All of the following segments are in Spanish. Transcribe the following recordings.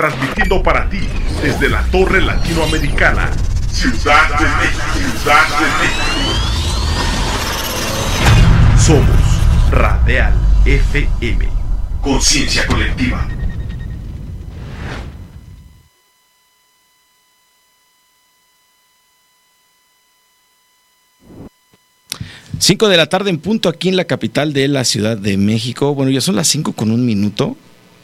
transmitiendo para ti desde la Torre Latinoamericana, Ciudad de México, Ciudad. Somos Radial FM, conciencia colectiva. 5 de la tarde en punto aquí en la capital de la Ciudad de México. Bueno, ya son las 5 con un minuto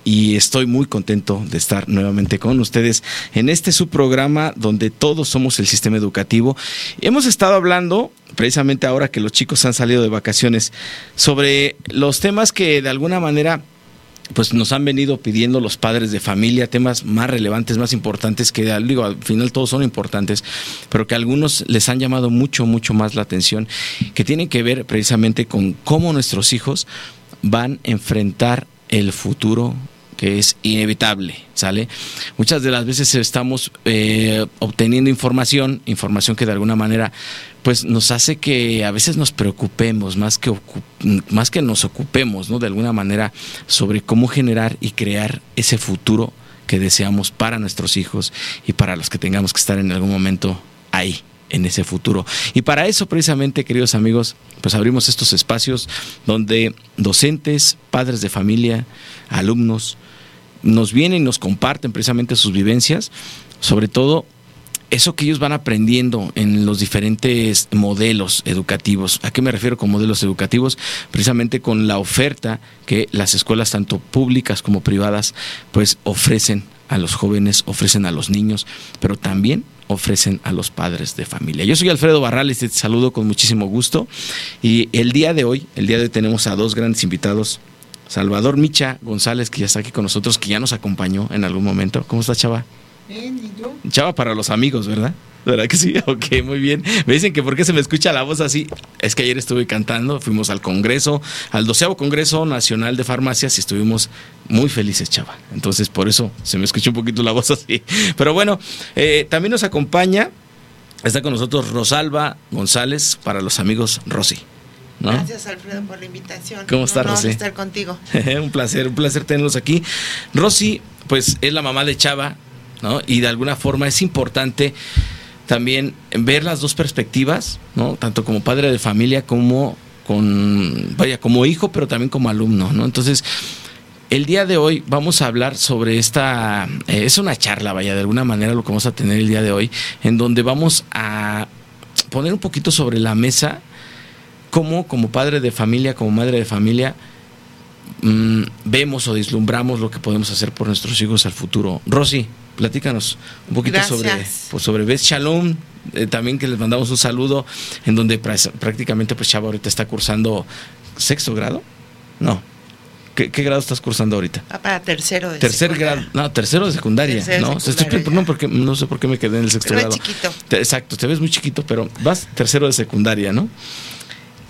y estoy muy contento de estar nuevamente con ustedes en este subprograma donde todos somos el sistema educativo. Hemos estado hablando, precisamente ahora que los chicos han salido de vacaciones, sobre los temas que de alguna manera pues nos han venido pidiendo los padres de familia temas más relevantes, más importantes, que digo, al final todos son importantes, pero que a algunos les han llamado mucho, mucho más la atención, que tienen que ver precisamente con cómo nuestros hijos van a enfrentar el futuro que es inevitable, ¿sale? Muchas de las veces estamos eh, obteniendo información, información que de alguna manera pues nos hace que a veces nos preocupemos más que, más que nos ocupemos, ¿no? De alguna manera sobre cómo generar y crear ese futuro que deseamos para nuestros hijos y para los que tengamos que estar en algún momento ahí en ese futuro. Y para eso precisamente, queridos amigos, pues abrimos estos espacios donde docentes, padres de familia, alumnos, nos vienen y nos comparten precisamente sus vivencias, sobre todo eso que ellos van aprendiendo en los diferentes modelos educativos. ¿A qué me refiero con modelos educativos? Precisamente con la oferta que las escuelas, tanto públicas como privadas, pues ofrecen a los jóvenes, ofrecen a los niños, pero también ofrecen a los padres de familia. Yo soy Alfredo Barrales, te saludo con muchísimo gusto y el día de hoy, el día de hoy tenemos a dos grandes invitados Salvador Micha González, que ya está aquí con nosotros, que ya nos acompañó en algún momento. ¿Cómo está, Chava? Bien, ¿y? Chava para los amigos, ¿verdad? ¿Verdad que sí? Ok, muy bien. Me dicen que por qué se me escucha la voz así. Es que ayer estuve cantando, fuimos al Congreso, al doceavo Congreso Nacional de Farmacias y estuvimos muy felices, Chava. Entonces, por eso se me escucha un poquito la voz así. Pero bueno, eh, también nos acompaña, está con nosotros Rosalba González, para los amigos Rosy. Gracias, Alfredo, por la invitación. ¿Cómo estás, Rosy? estar contigo. un placer, un placer tenerlos aquí. Rosy, pues es la mamá de Chava, ¿no? Y de alguna forma es importante también ver las dos perspectivas, ¿no? Tanto como padre de familia como con, vaya, como hijo, pero también como alumno, ¿no? Entonces, el día de hoy vamos a hablar sobre esta, eh, es una charla, vaya, de alguna manera lo que vamos a tener el día de hoy, en donde vamos a poner un poquito sobre la mesa cómo como padre de familia, como madre de familia, mm, vemos o vislumbramos lo que podemos hacer por nuestros hijos al futuro. Rosy, platícanos un poquito sobre, pues, sobre Beth Shalom, eh, también que les mandamos un saludo, en donde prácticamente pues Chava ahorita está cursando sexto grado. No. ¿Qué, grado estás cursando ahorita? Ah, para tercero de Tercer grado, no, tercero de secundaria, ¿no? no, porque, no sé por qué me quedé en el sexto pero grado. chiquito. exacto, te ves muy chiquito, pero vas tercero de secundaria, ¿no?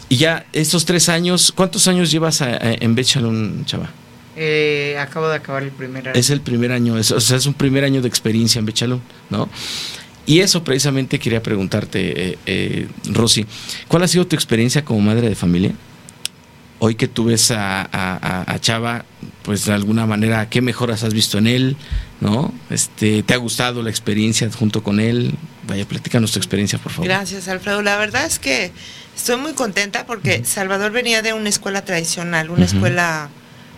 Y ya estos tres años, ¿cuántos años llevas en Bechalón, Chava? Eh, acabo de acabar el primer año. Es el primer año, es, o sea, es un primer año de experiencia en Bechalón, ¿no? Y eso precisamente quería preguntarte, eh, eh, Rosy, ¿cuál ha sido tu experiencia como madre de familia? Hoy que tú ves a, Chava, pues de alguna manera, ¿qué mejoras has visto en él? ¿No? Este, ¿Te ha gustado la experiencia junto con él? Vaya, platícanos tu experiencia, por favor. Gracias, Alfredo. La verdad es que Estoy muy contenta porque Salvador venía de una escuela tradicional, una escuela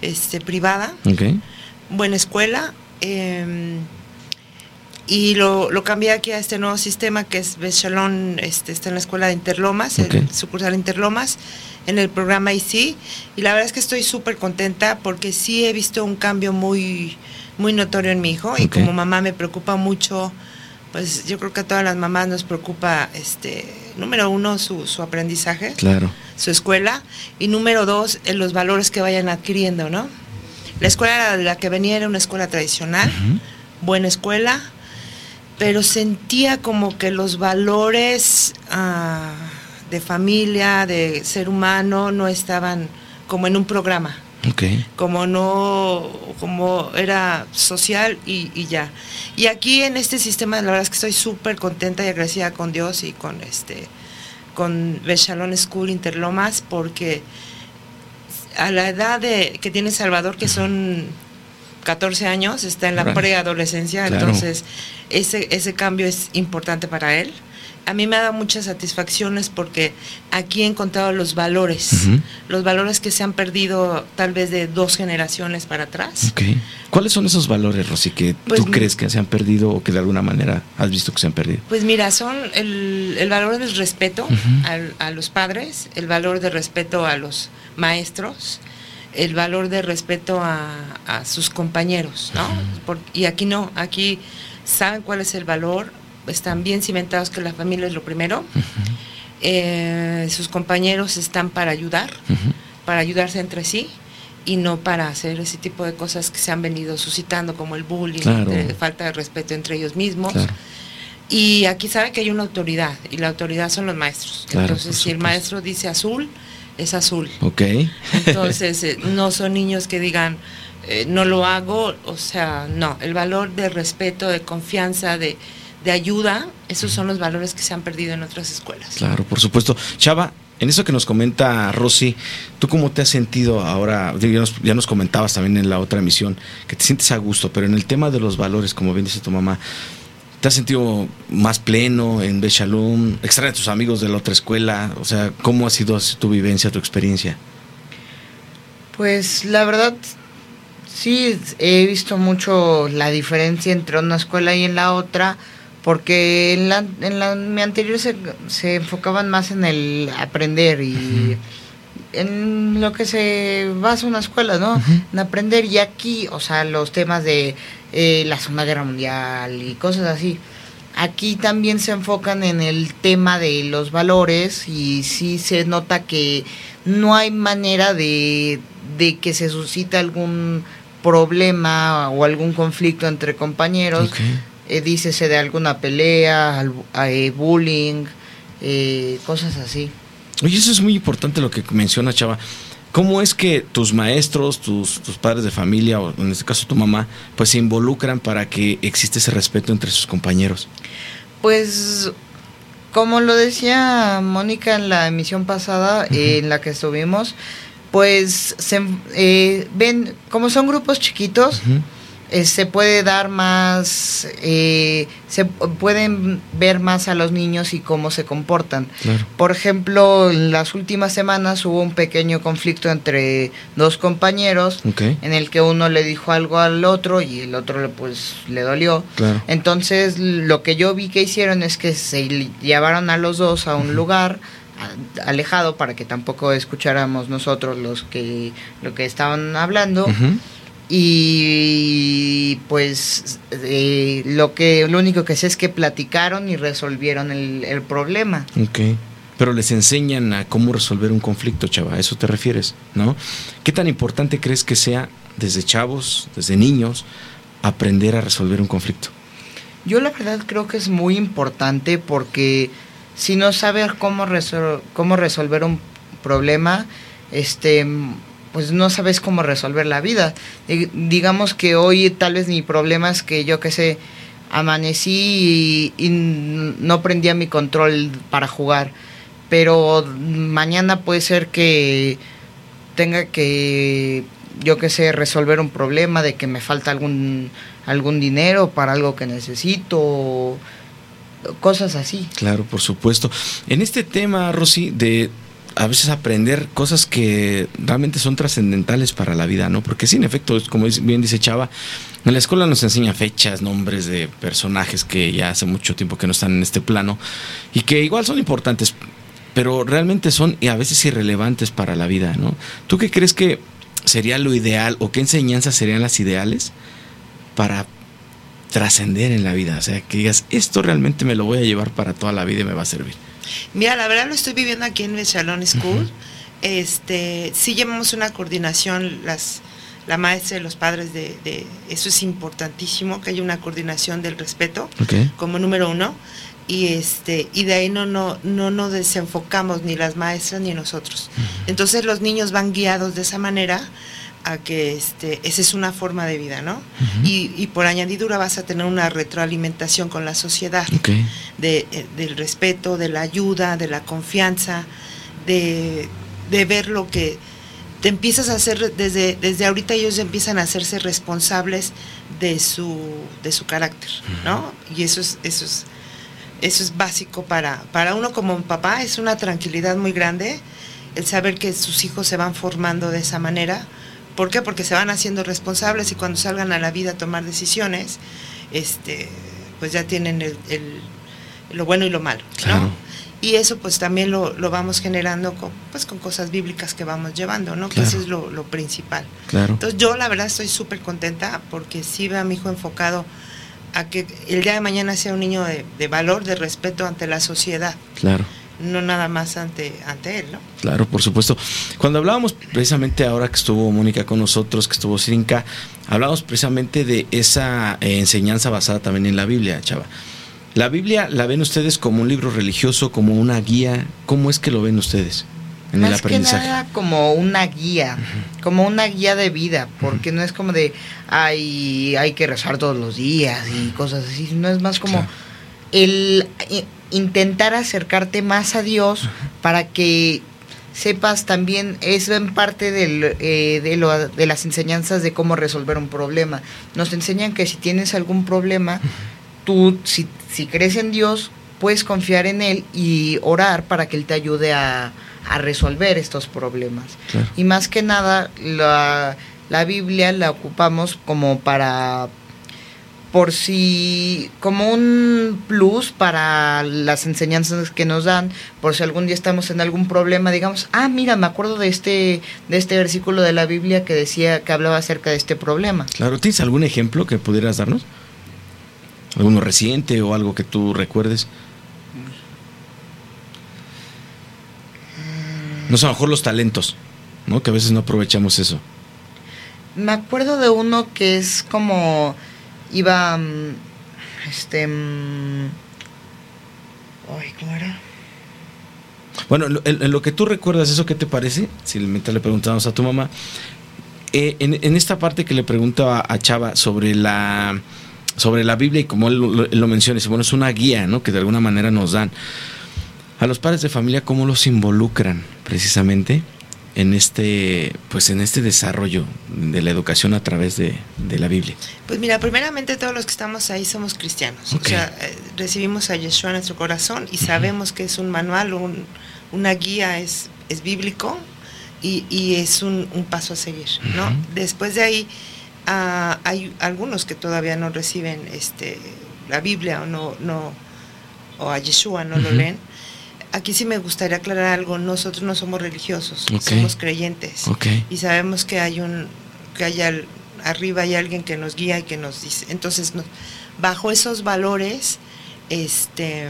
este, privada, buena escuela, em, y lo, lo, cambié aquí a este nuevo sistema que es Bechalón, este, está en la escuela de Interlomas, el sucursal Interlomas, en el programa IC, y la verdad es que estoy súper contenta porque sí he visto un cambio muy, muy notorio en mi hijo, y como mamá me preocupa mucho pues yo creo que a todas las mamás nos preocupa, este, número uno, su, su aprendizaje, claro. su escuela, y número dos, en los valores que vayan adquiriendo, ¿no? La escuela de la que venía era una escuela tradicional, buena escuela, pero sentía como que los valores ah, de familia, de ser humano, no estaban como en un programa. Como no, como era social y, ya. Y aquí en este sistema, la verdad es que estoy súper contenta y agradecida con Dios y con este, con Bechalón School Interlomas, porque a la edad de, que tiene Salvador, que son 14 años, está en la preadolescencia, entonces ese, ese cambio es importante para él a mí me ha dado muchas satisfacciones porque aquí he encontrado los valores, los valores que se han perdido tal vez de dos generaciones para atrás. ¿Cuáles son esos valores, Rosy, que pues tú crees que se han perdido o que de alguna manera has visto que se han perdido? Pues mira, son el, valor del respeto a, los padres, el valor de respeto a los maestros, el valor de respeto a, sus compañeros, ¿no? y aquí no, aquí saben cuál es el valor, están bien cimentados que la familia es lo primero. Eh, sus compañeros están para ayudar, para ayudarse entre sí y no para hacer ese tipo de cosas que se han venido suscitando como el bullying, falta de respeto entre ellos mismos. Y aquí sabe que hay una autoridad y la autoridad son los maestros. Entonces, si el maestro dice azul, es azul. Ok. Entonces, eh, no son niños que digan, eh, no lo hago, o sea, no, el valor de respeto, de confianza, de, de ayuda, esos son los valores que se han perdido en otras escuelas. Claro, por supuesto. Chava, en eso que nos comenta Rosy, ¿tú cómo te has sentido ahora? Ya nos, comentabas también en la otra emisión que te sientes a gusto, pero en el tema de los valores, como bien dice tu mamá, ¿te has sentido más pleno en Bechalum? ¿Extrañas a tus amigos de la otra escuela? O sea, ¿cómo ha sido tu vivencia, tu experiencia? Pues la verdad, sí, he visto mucho la diferencia entre una escuela y en la otra porque en la, en la mi anterior se, se enfocaban más en el aprender y en lo que se basa una escuela, ¿no? En aprender. Y aquí, o sea, los temas de eh, la Segunda Guerra Mundial y cosas así. Aquí también se enfocan en el tema de los valores y sí se nota que no hay manera de, de que se suscite algún problema o algún conflicto entre compañeros eh, dícese de alguna pelea, eh, bullying, eh, cosas así. Oye, eso es muy importante lo que menciona Chava. ¿Cómo es que tus maestros, tus, tus padres de familia, o en este caso tu mamá, pues se involucran para que existe ese respeto entre sus compañeros? Pues, como lo decía Mónica en la emisión pasada, en la que estuvimos, pues se, ven, como son grupos chiquitos, eh, se puede dar más, eh, se pueden ver más a los niños y cómo se comportan. Por ejemplo, en las últimas semanas hubo un pequeño conflicto entre dos compañeros en el que uno le dijo algo al otro y el otro pues le dolió. Entonces lo que yo vi que hicieron es que se llevaron a los dos a un lugar alejado para que tampoco escucháramos nosotros los que lo que estaban hablando y pues eh, lo que lo único que sé es que platicaron y resolvieron el, problema. Ok. Pero les enseñan a cómo resolver un conflicto, chava, a eso te refieres, ¿no? ¿Qué tan importante crees que sea desde chavos, desde niños, aprender a resolver un conflicto? Yo la verdad creo que es muy importante porque si no sabes cómo, cómo resolver un problema, este pues no sabes cómo resolver la vida. digamos que hoy tal vez mi problema es que yo que sé, amanecí y, no prendía mi control para jugar, pero mañana puede ser que tenga que, yo que sé, resolver un problema de que me falta algún, algún dinero para algo que necesito, cosas así. Claro, por supuesto. En este tema, Rosy, de a veces aprender cosas que realmente son trascendentales para la vida, ¿no? Porque sí, en efecto, como bien dice Chava, en la escuela nos enseña fechas, nombres de personajes que ya hace mucho tiempo que no están en este plano y que igual son importantes, pero realmente son y a veces irrelevantes para la vida, ¿no? ¿Tú qué crees que sería lo ideal o qué enseñanzas serían las ideales para trascender en la vida? O sea, que digas, esto realmente me lo voy a llevar para toda la vida y me va a servir. Mira, la verdad lo estoy viviendo aquí en el Salón School. Este, sí llevamos una coordinación, las, la maestra y los padres de, eso es importantísimo, que haya una coordinación del respeto como número uno. Y este, y de ahí no, no, no nos desenfocamos ni las maestras ni nosotros. Entonces los niños van guiados de esa manera a que este, esa es una forma de vida, ¿no? y, por añadidura vas a tener una retroalimentación con la sociedad, de, eh, del respeto, de la ayuda, de la confianza, de, ver lo que, te empiezas a hacer, desde, desde ahorita ellos empiezan a hacerse responsables de su, de su carácter, ¿no? Y eso es, eso es, eso es básico para, para uno como papá, es una tranquilidad muy grande el saber que sus hijos se van formando de esa manera. ¿Por qué? Porque se van haciendo responsables y cuando salgan a la vida a tomar decisiones, este, pues ya tienen el, lo bueno y lo malo, ¿no? Y eso pues también lo, lo, vamos generando con, pues, con cosas bíblicas que vamos llevando, ¿no? Que eso es lo, lo principal. Claro. Entonces yo la verdad estoy súper contenta porque sí veo a mi hijo enfocado a que el día de mañana sea un niño de, de valor, de respeto ante la sociedad. Claro no nada más ante, ante él, ¿no? Claro, por supuesto. Cuando hablábamos precisamente ahora que estuvo Mónica con nosotros, que estuvo Sirinka, hablábamos precisamente de esa eh, enseñanza basada también en la Biblia, chava. ¿La Biblia la ven ustedes como un libro religioso, como una guía? ¿Cómo es que lo ven ustedes en el aprendizaje? Que nada como una guía, como una guía de vida, porque no es como de, hay, hay que rezar todos los días y cosas así, no es más como el intentar acercarte más a Dios para que sepas también, eso en parte eh, de, lo, de las enseñanzas de cómo resolver un problema. Nos enseñan que si tienes algún problema, tú, si, si crees en Dios, puedes confiar en Él y orar para que Él te ayude a, resolver estos problemas. Y más que nada, la, la Biblia la ocupamos como para por si como un plus para las enseñanzas que nos dan, por si algún día estamos en algún problema, digamos, ah, mira, me acuerdo de este de este versículo de la Biblia que decía que hablaba acerca de este problema. Claro, ¿tienes algún ejemplo que pudieras darnos? ¿Alguno reciente o algo que tú recuerdes? No sé, a lo mejor los talentos, ¿no? Que a veces no aprovechamos eso. Me acuerdo de uno que es como iba, mm, este, mm, ay, ¿cómo era? Bueno, en, lo que tú recuerdas, ¿eso qué te parece? Si le preguntamos a tu mamá. Eh, en, esta parte que le preguntaba a Chava sobre la sobre la Biblia y como él, lo menciona, bueno, es una guía, ¿no? Que de alguna manera nos dan. A los padres de familia, ¿cómo los involucran precisamente? En este pues en este desarrollo de la educación a través de, la Biblia? Pues mira, primeramente todos los que estamos ahí somos cristianos. O sea, eh, recibimos a Yeshua en nuestro corazón y sabemos que es un manual, un, una guía, es, es bíblico y, es un, paso a seguir, ¿no? Después de ahí ah, hay algunos que todavía no reciben este la Biblia o no, no o a Yeshua no lo leen aquí sí me gustaría aclarar algo, nosotros no somos religiosos, somos creyentes. Y sabemos que hay un que hay arriba hay alguien que nos guía y que nos dice, entonces bajo esos valores este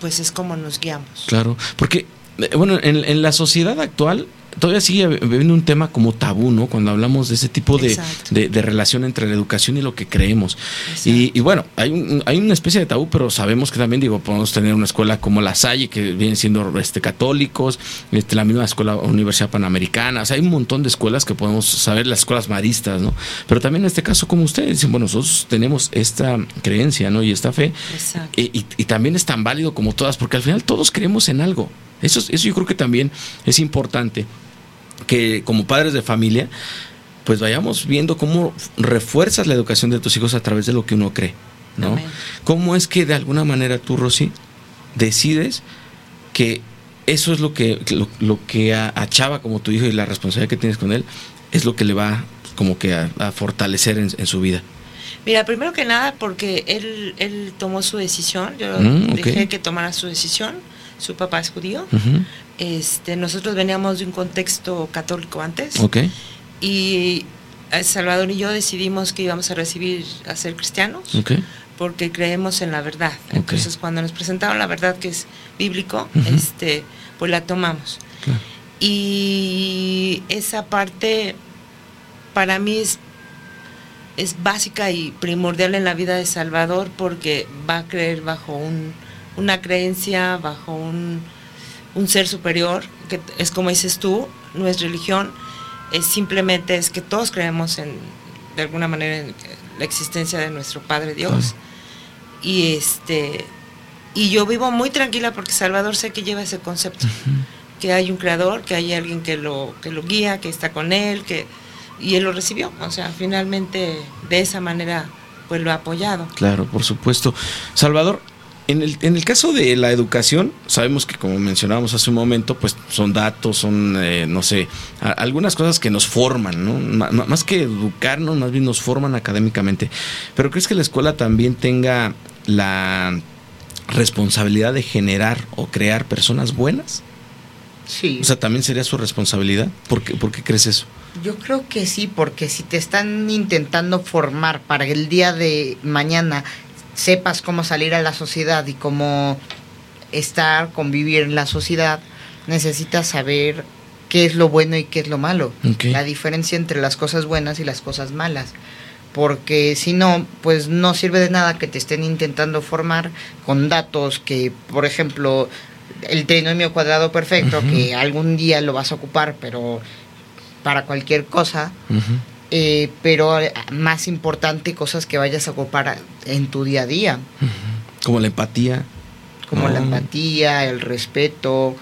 pues es como nos guiamos. Claro, porque eh, bueno, en, en la sociedad actual todavía sigue habiendo un tema como tabú, ¿no? Cuando hablamos de ese tipo de, de, relación entre la educación y lo que creemos. Y, bueno, hay, un, hay una especie de tabú, pero sabemos que también, digo, podemos tener una escuela como La Salle, que vienen siendo este, católicos, este, la misma escuela Universidad Panamericana, o sea, hay un montón de escuelas que podemos saber, las escuelas maristas, ¿no? Pero también en este caso, como ustedes dicen, bueno, nosotros tenemos esta creencia, ¿no? Y esta fe. Y, y también es tan válido como todas, porque al final todos creemos en algo. Eso, eso yo creo que también es importante que como padres de familia, pues vayamos viendo cómo refuerzas la educación de tus hijos a través de lo que uno cree, ¿no? ¿Cómo es que de alguna manera tú, Rosy, decides que eso es lo que, lo, que a, Chava como tu hijo y la responsabilidad que tienes con él es lo que le va como que a, fortalecer en, su vida? Mira, primero que nada, porque él, él tomó su decisión, yo mm, dejé que tomara su decisión su papá es judío. este, nosotros veníamos de un contexto católico antes. Y Salvador y yo decidimos que íbamos a recibir a ser cristianos. Porque creemos en la verdad. Entonces, cuando nos presentaron la verdad que es bíblico, este, pues la tomamos. Y esa parte para mí es, es básica y primordial en la vida de Salvador porque va a creer bajo un, una creencia, bajo un, ser superior, que es como dices tú, no es religión, es simplemente es que todos creemos en, de alguna manera, en la existencia de nuestro Padre Dios. Y este y yo vivo muy tranquila porque Salvador sé que lleva ese concepto. que hay un creador, que hay alguien que lo, que lo guía, que está con él, que y él lo recibió. O sea, finalmente de esa manera pues lo ha apoyado. Claro, por supuesto. Salvador, en el, en el caso de la educación, sabemos que como mencionábamos hace un momento, pues son datos, son, eh, no sé, algunas cosas que nos forman, ¿no? más que educarnos, más bien nos forman académicamente. Pero ¿crees que la escuela también tenga la responsabilidad de generar o crear personas buenas? Sí. O sea, también sería su responsabilidad. ¿Por qué, ¿Por qué crees eso? Yo creo que sí, porque si te están intentando formar para el día de mañana sepas cómo salir a la sociedad y cómo estar, convivir en la sociedad, necesitas saber qué es lo bueno y qué es lo malo. La diferencia entre las cosas buenas y las cosas malas. Porque si no, pues no sirve de nada que te estén intentando formar con datos que, por ejemplo, el trinomio cuadrado perfecto, que algún día lo vas a ocupar, pero para cualquier cosa, eh, pero eh, más importante, cosas que vayas a ocupar en tu día a día. Como la empatía. Como la empatía, el respeto,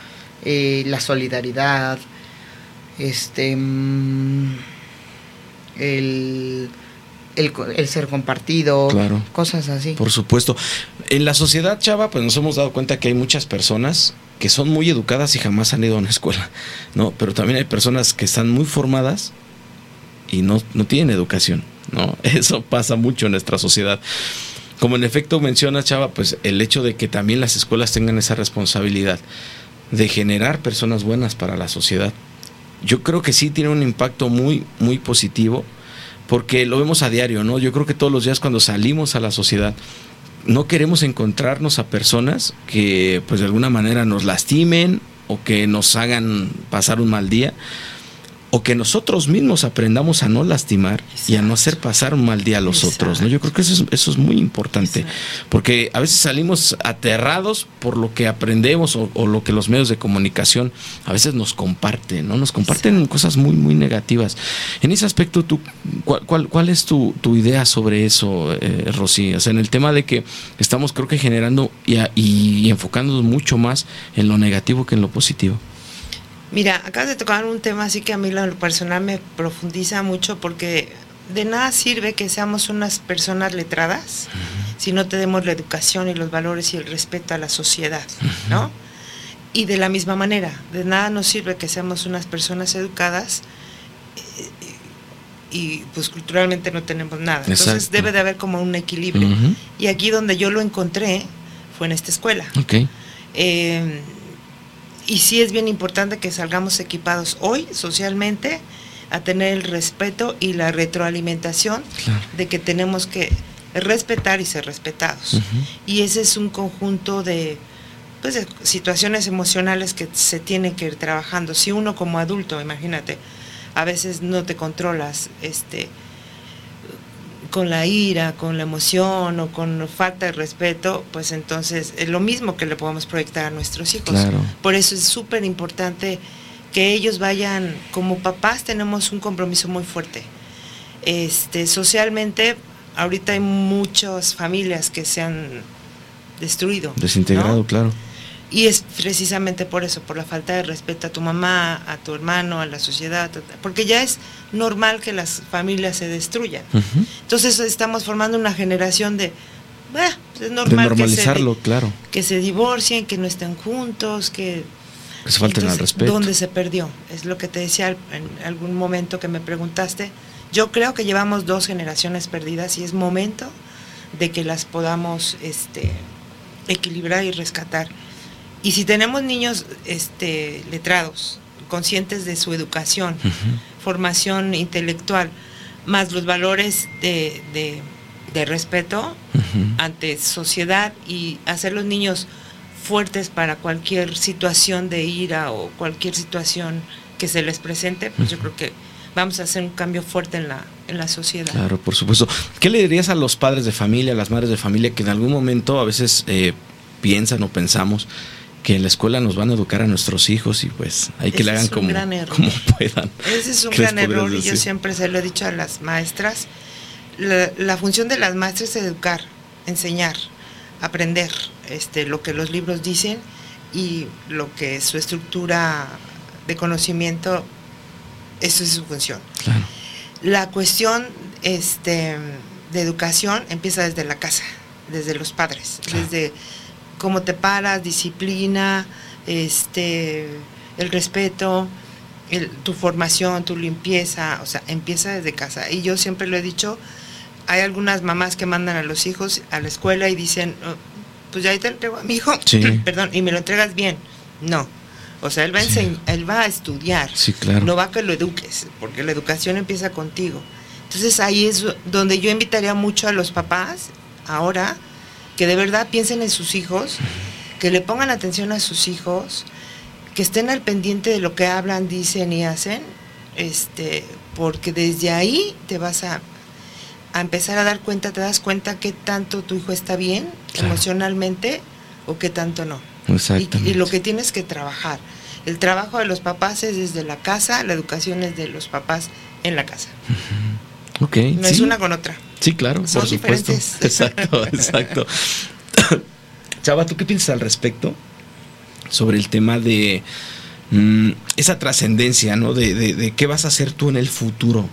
eh, la solidaridad, este, mm, el, el, ser compartido, cosas así. Por supuesto. En la sociedad, Chava, pues nos hemos dado cuenta que hay muchas personas que son muy educadas y jamás han ido a una escuela, ¿no? Pero también hay personas que están muy formadas y no, no tienen educación, ¿no? Eso pasa mucho en nuestra sociedad. Como en efecto menciona Chava, pues el hecho de que también las escuelas tengan esa responsabilidad de generar personas buenas para la sociedad, yo creo que sí tiene un impacto muy, muy positivo, porque lo vemos a diario, ¿no? Yo creo que todos los días cuando salimos a la sociedad, no queremos encontrarnos a personas que pues de alguna manera nos lastimen o que nos hagan pasar un mal día o que nosotros mismos aprendamos a no lastimar y a no hacer pasar un mal día a los otros. ¿no? Yo creo que eso es, eso es muy importante, porque a veces salimos aterrados por lo que aprendemos o, lo que los medios de comunicación a veces nos comparten, ¿no? Nos comparten cosas muy, muy negativas. En ese aspecto, tú, ¿cuál, cuál, es tu, idea sobre eso, eh, Rosy? O sea, en el tema de que estamos creo que generando y, y enfocándonos mucho más en lo negativo que en lo positivo. Mira, acabas de tocar un tema así que a mí lo personal me profundiza mucho porque de nada sirve que seamos unas personas letradas si no tenemos la educación y los valores y el respeto a la sociedad, ¿no? Y de la misma manera, de nada nos sirve que seamos unas personas educadas eh, y pues culturalmente no tenemos nada. Entonces debe de haber como un equilibrio. Y aquí donde yo lo encontré fue en esta escuela. Okay. Eh, y sí es bien importante que salgamos equipados hoy socialmente a tener el respeto y la retroalimentación de que tenemos que respetar y ser respetados. Y ese es un conjunto de, pues, de situaciones emocionales que se tienen que ir trabajando. Si uno como adulto, imagínate, a veces no te controlas, este, con la ira, con la emoción o con falta de respeto, pues entonces es lo mismo que le podemos proyectar a nuestros hijos. Por eso es súper importante que ellos vayan, como papás tenemos un compromiso muy fuerte. Este, socialmente, ahorita hay muchas familias que se han destruido. Desintegrado, claro. Y es precisamente por eso, por la falta de respeto a tu mamá, a tu hermano, a la sociedad, porque ya es normal que las familias se destruyan. Entonces estamos formando una generación de, bah, es normal que se, claro. que se divorcien, que no estén juntos, que, que se falten al respeto. ¿Dónde se perdió? Es lo que te decía en algún momento que me preguntaste. Yo creo que llevamos dos generaciones perdidas y es momento de que las podamos este, equilibrar y rescatar. Y si tenemos niños este, letrados, conscientes de su educación, formación intelectual, más los valores de, de, respeto ante sociedad y hacer los niños fuertes para cualquier situación de ira o cualquier situación que se les presente, pues yo creo que vamos a hacer un cambio fuerte en la, en la sociedad. Claro, por supuesto. ¿Qué le dirías a los padres de familia, a las madres de familia que en algún momento a veces eh, piensan o pensamos que en la escuela nos van a educar a nuestros hijos y pues hay que le hagan como, como, puedan. Ese es un gran error y yo siempre se lo he dicho a las maestras. La, función de las maestras es educar, enseñar, aprender este, lo que los libros dicen y lo que su estructura de conocimiento, eso es su función. La cuestión este, de educación empieza desde la casa, desde los padres, desde cómo te paras, disciplina, este, el respeto, tu formación, tu limpieza, o sea, empieza desde casa. Y yo siempre lo he dicho, hay algunas mamás que mandan a los hijos a la escuela y dicen, oh, pues ya ahí te entrego a mi hijo, perdón, y me lo entregas bien. No. O sea, él va, a él va a estudiar, sí, claro. no va a que lo eduques, porque la educación empieza contigo. Entonces ahí es donde yo invitaría mucho a los papás, ahora, que de verdad piensen en sus hijos, que le pongan atención a sus hijos, que estén al pendiente de lo que hablan, dicen y hacen, este, porque desde ahí te vas a, empezar a dar cuenta, te das cuenta que tanto tu hijo está bien emocionalmente o que tanto no. Y, lo que tienes que trabajar. El trabajo de los papás es desde la casa, la educación es de los papás en la casa. Ok. No es una con otra. Sí, claro, Son por supuesto. Diferentes. Exacto, exacto. Chava, ¿tú qué piensas al respecto? Sobre el tema de mm, esa trascendencia, ¿no? De, de, qué vas a hacer tú en el futuro,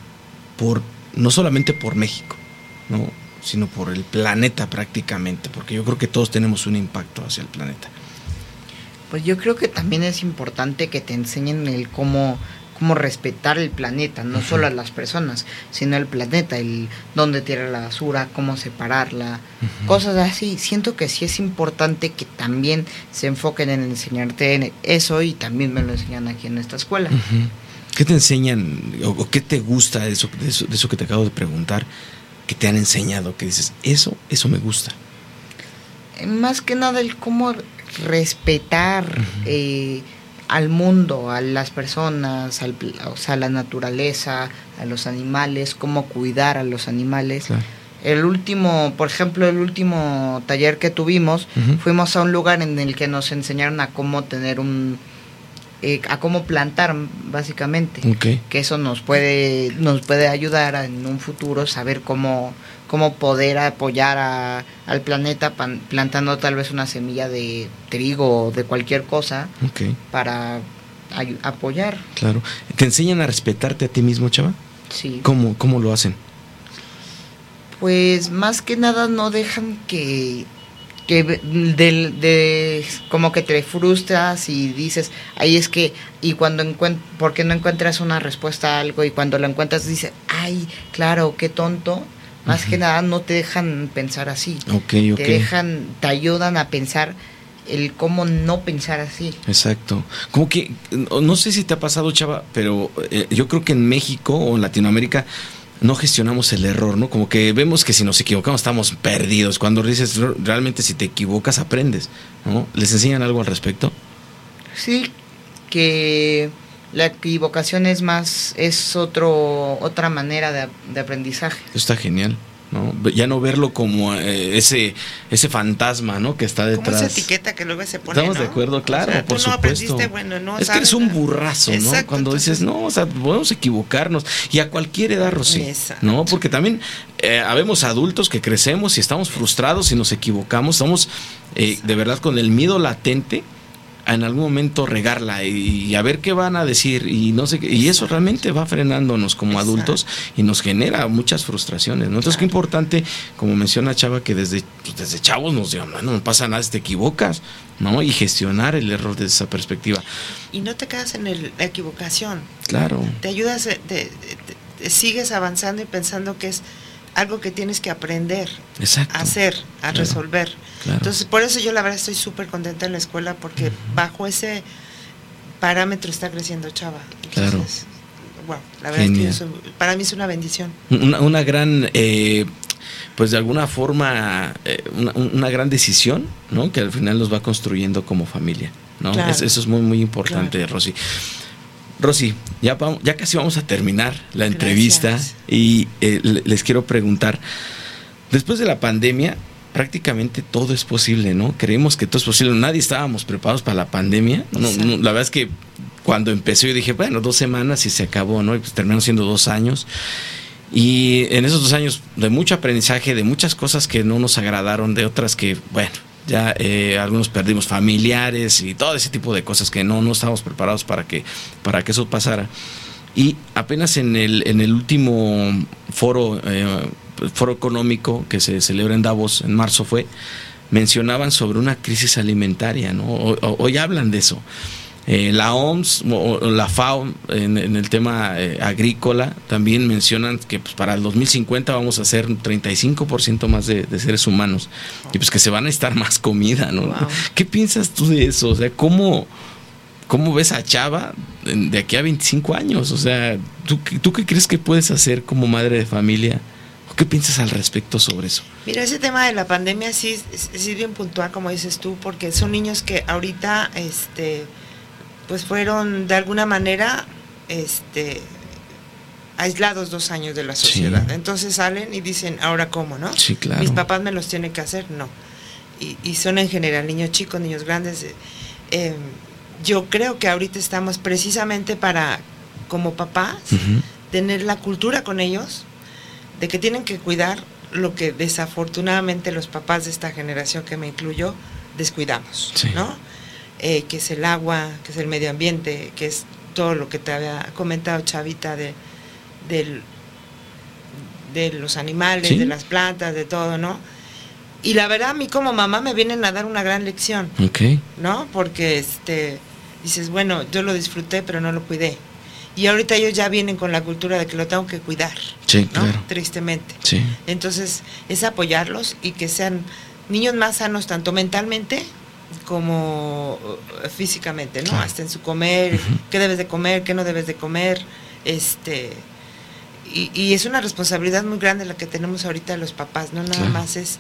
por, no solamente por México, ¿no? sino por el planeta prácticamente, porque yo creo que todos tenemos un impacto hacia el planeta. Pues yo creo que también es importante que te enseñen el cómo cómo respetar el planeta, no solo a las personas, sino el planeta, el dónde tirar la basura, cómo separarla, cosas así. Siento que sí es importante que también se enfoquen en enseñarte eso y también me lo enseñan aquí en esta escuela. ¿Qué te enseñan o, qué te gusta de eso, de eso, que te acabo de preguntar? que te han enseñado? Que dices, eso, eso me gusta. Más que nada el cómo respetar al mundo, a las personas, al, o sea, a la naturaleza, a los animales, cómo cuidar a los animales. El último, por ejemplo, el último taller que tuvimos, fuimos a un lugar en el que nos enseñaron a cómo tener un, eh, a cómo plantar básicamente. Que eso nos puede nos puede ayudar en un futuro saber cómo cómo poder apoyar al planeta plantando tal vez una semilla de trigo o de cualquier cosa para apoyar. Claro. ¿Te enseñan a respetarte a ti mismo, chava? Sí. ¿Cómo, cómo lo hacen? Pues más que nada no dejan que que de, como que te frustras y dices, ahí es que, y cuando encuentras, porque no encuentras una respuesta a algo y cuando lo encuentras dices, ay, claro, qué tonto, más que nada no te dejan pensar así. Te dejan, te ayudan a pensar el cómo no pensar así. Exacto. Como que, no sé si te ha pasado, Chava, pero eh, yo creo que en México o en Latinoamérica no gestionamos el error, ¿no? Como que vemos que si nos equivocamos estamos perdidos. Cuando dices, realmente si te equivocas aprendes, ¿no? ¿Les enseñan algo al respecto? Sí, que la equivocación es más, es otro, otra manera de, de aprendizaje. Está genial. Ya no verlo como eh, ese ese fantasma, ¿no? Que está detrás. Como esa etiqueta que luego se pone. Estamos de acuerdo, claro, por supuesto. es que es un burrazo, ¿no? Cuando dices, no, o sea, podemos equivocarnos. Y a cualquier edad, Rosy. ¿No? Porque también eh, habemos adultos que crecemos y estamos frustrados y nos equivocamos. Estamos eh, de verdad con el miedo latente en algún momento regarla y, a ver qué van a decir y no sé qué, y eso realmente va frenándonos como adultos y nos genera muchas frustraciones, ¿no? Entonces qué importante, como menciona Chava, que desde, pues, desde chavos nos digan, no, no pasa nada si te equivocas, ¿no? Y gestionar el error desde esa perspectiva. Y no te quedas en el, la equivocación. Claro. Te ayudas, sigues avanzando y pensando que es algo que tienes que aprender a hacer, a resolver. Entonces, por eso yo la verdad estoy súper contenta en la escuela porque bajo ese parámetro está creciendo Chava. Entonces, claro. la verdad es que para mí es una bendición. Una, gran, eh, pues de alguna forma, eh, una, gran decisión, ¿no? Que al final nos va construyendo como familia, ¿no? eso es muy, muy importante, Rosy. Rosy, ya, ya casi vamos a terminar la entrevista y eh, les quiero preguntar, después de la pandemia, prácticamente todo es posible, ¿no? Creemos que todo es posible. Nadie estábamos preparados para la pandemia. la verdad es que cuando empezó yo dije, bueno, dos semanas y se acabó, ¿no? Y pues terminó siendo dos años. Y en esos dos años de mucho aprendizaje, de muchas cosas que no nos agradaron, de otras que, bueno, ya eh, algunos perdimos familiares y todo ese tipo de cosas que no, no estábamos preparados para que, para que eso pasara. Y apenas en el, en el último foro, eh, foro económico que se celebra en Davos, en marzo fue, mencionaban sobre una crisis alimentaria, ¿no? Hoy, hablan de eso. Eh, la OMS o la FAO en, el tema eh, agrícola también mencionan que pues, para el 2050 vamos a ser 35% más de, seres humanos y pues que se van a estar más comida, ¿no? ¿Qué piensas tú de eso? O sea, ¿cómo, cómo ves a Chava de aquí a 25 años? O sea, ¿tú, ¿tú qué crees que puedes hacer como madre de familia? ¿Qué piensas al respecto sobre eso? Mira, ese tema de la pandemia sí es, bien puntual, como dices tú, porque son niños que ahorita, este, pues fueron de alguna manera, este, aislados dos años de la sociedad. Entonces salen y dicen, ahora cómo, ¿no? Sí, claro. Mis papás me los tienen que hacer, no. Y, son en general niños chicos, niños grandes. Eh, em, yo creo que ahorita estamos precisamente para, como papás, tener la cultura con ellos, de que tienen que cuidar lo que desafortunadamente los papás de esta generación que me incluyo descuidamos, ¿no? Eh, que es el agua, que es el medio ambiente, que es todo lo que te había comentado Chavita de, de los animales, de las plantas, de todo, ¿no? Y la verdad a mí como mamá me vienen a dar una gran lección, ¿no? Porque este dices, bueno, yo lo disfruté, pero no lo cuidé. Y ahorita ellos ya vienen con la cultura de que lo tengo que cuidar. Sí, claro. Tristemente. Sí. Entonces, es apoyarlos y que sean niños más sanos tanto mentalmente como uh, físicamente, ¿no? Hasta en su comer, qué debes de comer, qué no debes de comer, este y, es una responsabilidad muy grande la que tenemos ahorita los papás, no nada más es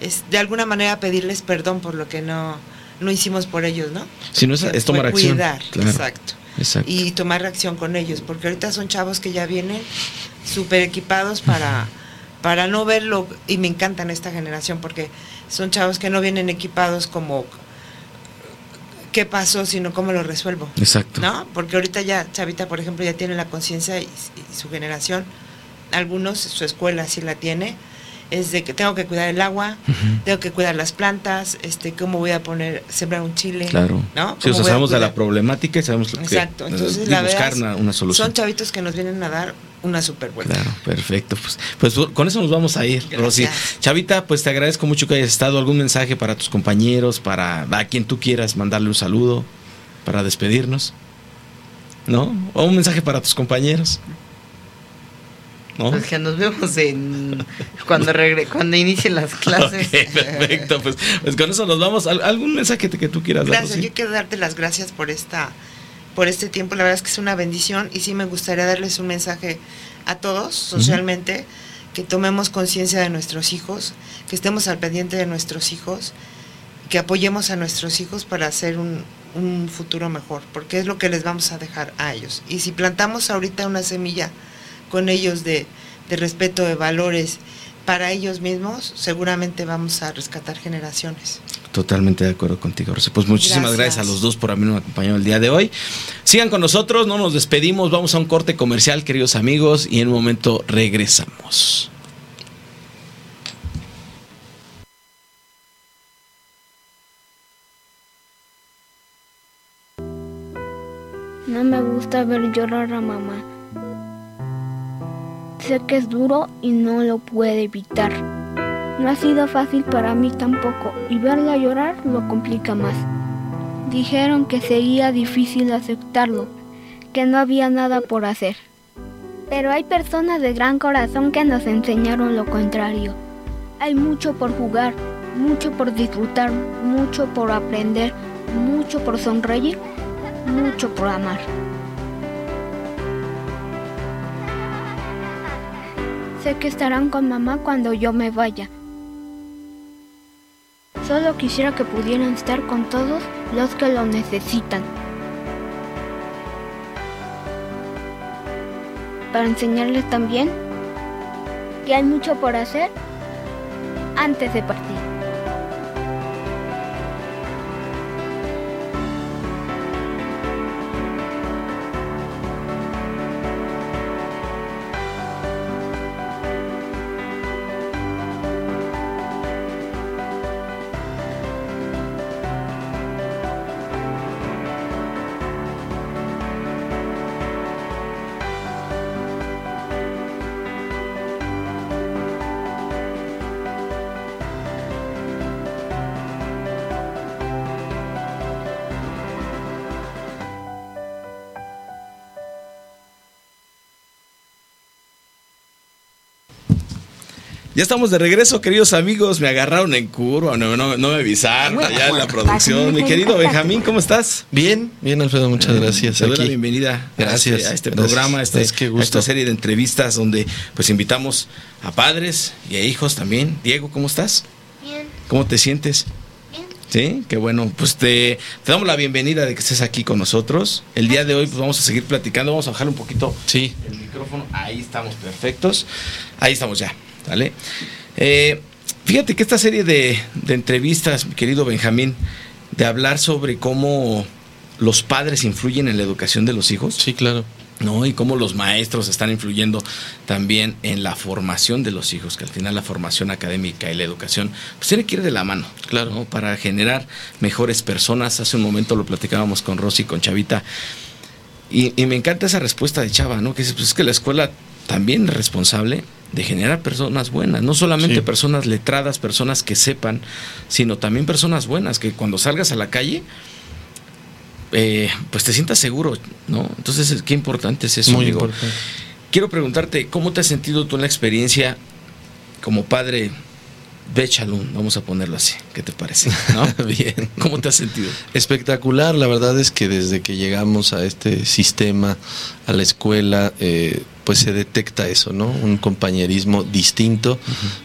es de alguna manera pedirles perdón por lo que no no hicimos por ellos, ¿no? Si no es, tomar acción. Cuidar, exacto. Y tomar reacción con ellos, porque ahorita son chavos que ya vienen súper equipados para, para no verlo, y me encantan esta generación, porque son chavos que no vienen equipados como qué pasó, sino cómo lo resuelvo. Exacto. ¿No? Porque ahorita ya, Chavita, por ejemplo, ya tiene la conciencia y, y, su generación, algunos, su escuela sí la tiene, es de que tengo que cuidar el agua, tengo que cuidar las plantas, este, cómo voy a poner, sembrar un chile. Claro. ¿no? Si sabemos de la problemática y sabemos lo Exacto. que Entonces, la buscar una, solución. Son chavitos que nos vienen a dar una super vuelta. Claro, perfecto. Pues, pues con eso nos vamos a ir, Rosy. Chavita, pues te agradezco mucho que hayas estado. ¿Algún mensaje para tus compañeros, para a quien tú quieras mandarle un saludo, para despedirnos? ¿No? ¿O un mensaje para tus compañeros? Pues que nos vemos en cuando regre, cuando inicien las clases. perfecto, pues, pues, con eso nos vamos. ¿Algún mensaje que, tú quieras dar? Gracias, yo quiero darte las gracias por esta por este tiempo. La verdad es que es una bendición y sí me gustaría darles un mensaje a todos socialmente, que tomemos conciencia de nuestros hijos, que estemos al pendiente de nuestros hijos, que apoyemos a nuestros hijos para hacer un, un futuro mejor, porque es lo que les vamos a dejar a ellos. Y si plantamos ahorita una semilla con ellos de, respeto, de valores para ellos mismos, seguramente vamos a rescatar generaciones. Totalmente de acuerdo contigo, Rosy. Pues muchísimas gracias. a los dos por habernos acompañado el día de hoy. Sigan con nosotros, no nos despedimos, vamos a un corte comercial, queridos amigos, y en un momento regresamos. No me gusta ver llorar a mamá Sé que es duro y no lo puede evitar. No ha sido fácil para mí tampoco y verla llorar lo complica más. Dijeron que sería difícil aceptarlo, que no había nada por hacer. Pero hay personas de gran corazón que nos enseñaron lo contrario. Hay mucho por jugar, mucho por disfrutar, mucho por aprender, mucho por sonreír, mucho por amar. Sé que estarán con mamá cuando yo me vaya. Solo quisiera que pudieran estar con todos los que lo necesitan. Para enseñarles también que hay mucho por hacer antes de partir. Ya estamos de regreso, queridos amigos. Me agarraron en curva, no, me avisaron allá en la producción. Mi querido Benjamín, ¿cómo estás? Bien, bien, Alfredo, muchas gracias. Te doy la bienvenida gracias, a este, programa, a, este, a esta serie de entrevistas donde pues invitamos a padres y a hijos también. Diego, ¿cómo estás? Bien. ¿Cómo te sientes? Sí, qué bueno. Pues te, damos la bienvenida de que estés aquí con nosotros. El día de hoy pues vamos a seguir platicando. Vamos a bajar un poquito sí. el micrófono. Ahí estamos perfectos. Ahí estamos ya. ¿Vale? Eh, fíjate que esta serie de, de entrevistas, mi querido Benjamín, de hablar sobre cómo los padres influyen en la educación de los hijos. Sí, claro. ¿no? Y cómo los maestros están influyendo también en la formación de los hijos, que al final la formación académica y la educación pues tiene que ir de la mano, claro, para generar mejores personas. Hace un momento lo platicábamos con Rosy, con Chavita, y, me encanta esa respuesta de Chava, ¿no? Que dice, pues es que la escuela también es responsable de generar personas buenas, no solamente personas letradas, personas que sepan, sino también personas buenas, que cuando salgas a la calle, eh, pues te sientas seguro, ¿no? Entonces, qué importante es eso, Muy Importante. Quiero preguntarte, ¿cómo te has sentido tú en la experiencia como padre de Chalún? Vamos a ponerlo así, ¿qué te parece? Bien. ¿Cómo te has sentido? Espectacular, la verdad es que desde que llegamos a este sistema, a la escuela, eh, pues se detecta eso, ¿no? Un compañerismo distinto.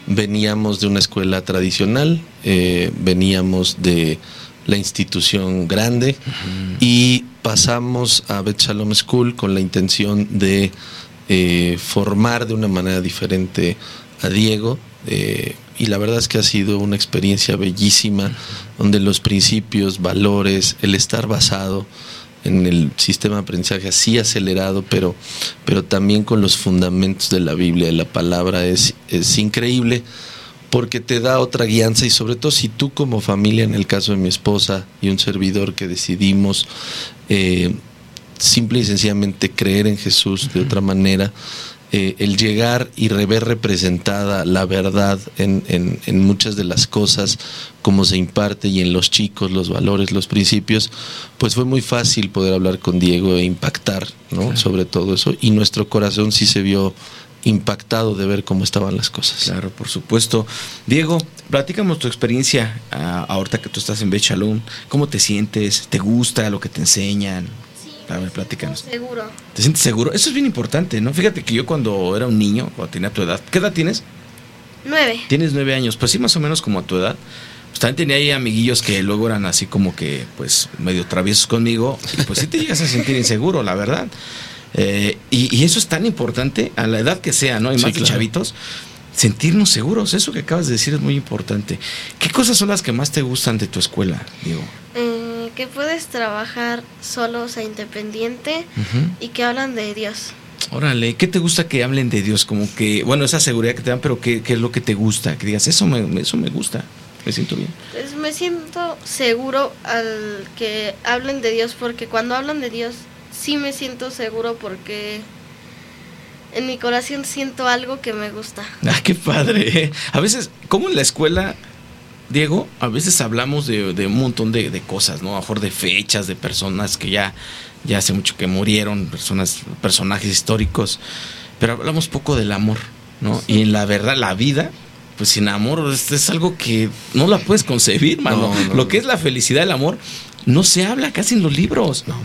Veníamos de una escuela tradicional, eh, veníamos de la institución grande y pasamos a Bet Shalom School con la intención de eh, formar de una manera diferente a Diego. Y la verdad es que ha sido una experiencia bellísima, donde los principios, valores, el estar basado en el sistema de aprendizaje así acelerado, pero, pero también con los fundamentos de la Biblia, de la palabra, es, es increíble porque te da otra guianza y sobre todo si tú como familia, en el caso de mi esposa y un servidor que decidimos eh, simple y sencillamente creer en Jesús de otra manera, eh, el llegar y rever representada la verdad en, en, muchas de las cosas, como se imparte y en los chicos, los valores, los principios, pues fue muy fácil poder hablar con Diego e impactar ¿no? sobre todo eso. Y nuestro corazón sí se vio impactado de ver cómo estaban las cosas. Claro, por supuesto. Diego, platícanos tu experiencia uh, ahorita que tú estás en Bechalón. ¿Cómo te sientes? ¿Te gusta lo que te enseñan? Sí, A ver, platícanos. Seguro. ¿Te sientes seguro? Eso es bien importante, ¿no? Fíjate que yo cuando era un niño, cuando tenía tu edad, ¿qué edad tienes? Nueve. Tienes nueve años, pues sí, más o menos como a tu edad. Pues también tenía ahí amiguillos que luego eran así como que, pues, medio traviesos conmigo. Y pues sí te llegas a sentir inseguro, la verdad. Eh, y, eso es tan importante a la edad que sea, ¿no? Y más de chavitos, sentirnos seguros. Eso que acabas de decir es muy importante. ¿Qué cosas son las que más te gustan de tu escuela, Diego? Eh, que puedes trabajar solo, o sea, independiente y que hablan de Dios. Órale, ¿qué te gusta que hablen de Dios? Como que, bueno, esa seguridad que te dan, pero ¿qué, qué es lo que te gusta? Que digas, eso me, eso me gusta, me siento bien. Pues me siento seguro al que hablen de Dios, porque cuando hablan de Dios sí me siento seguro porque en mi corazón siento algo que me gusta. Ah, qué padre. ¿eh? A veces, como en la escuela, Diego, a veces hablamos de, un montón de, cosas, ¿no? A mejor de fechas, de personas que ya, ya hace mucho que murieron, personas, personajes históricos, pero hablamos poco del amor, ¿no? Y en la verdad, la vida, pues sin amor es, algo que no la puedes concebir, mano. Lo que es la felicidad, el amor, no se habla casi en los libros. No.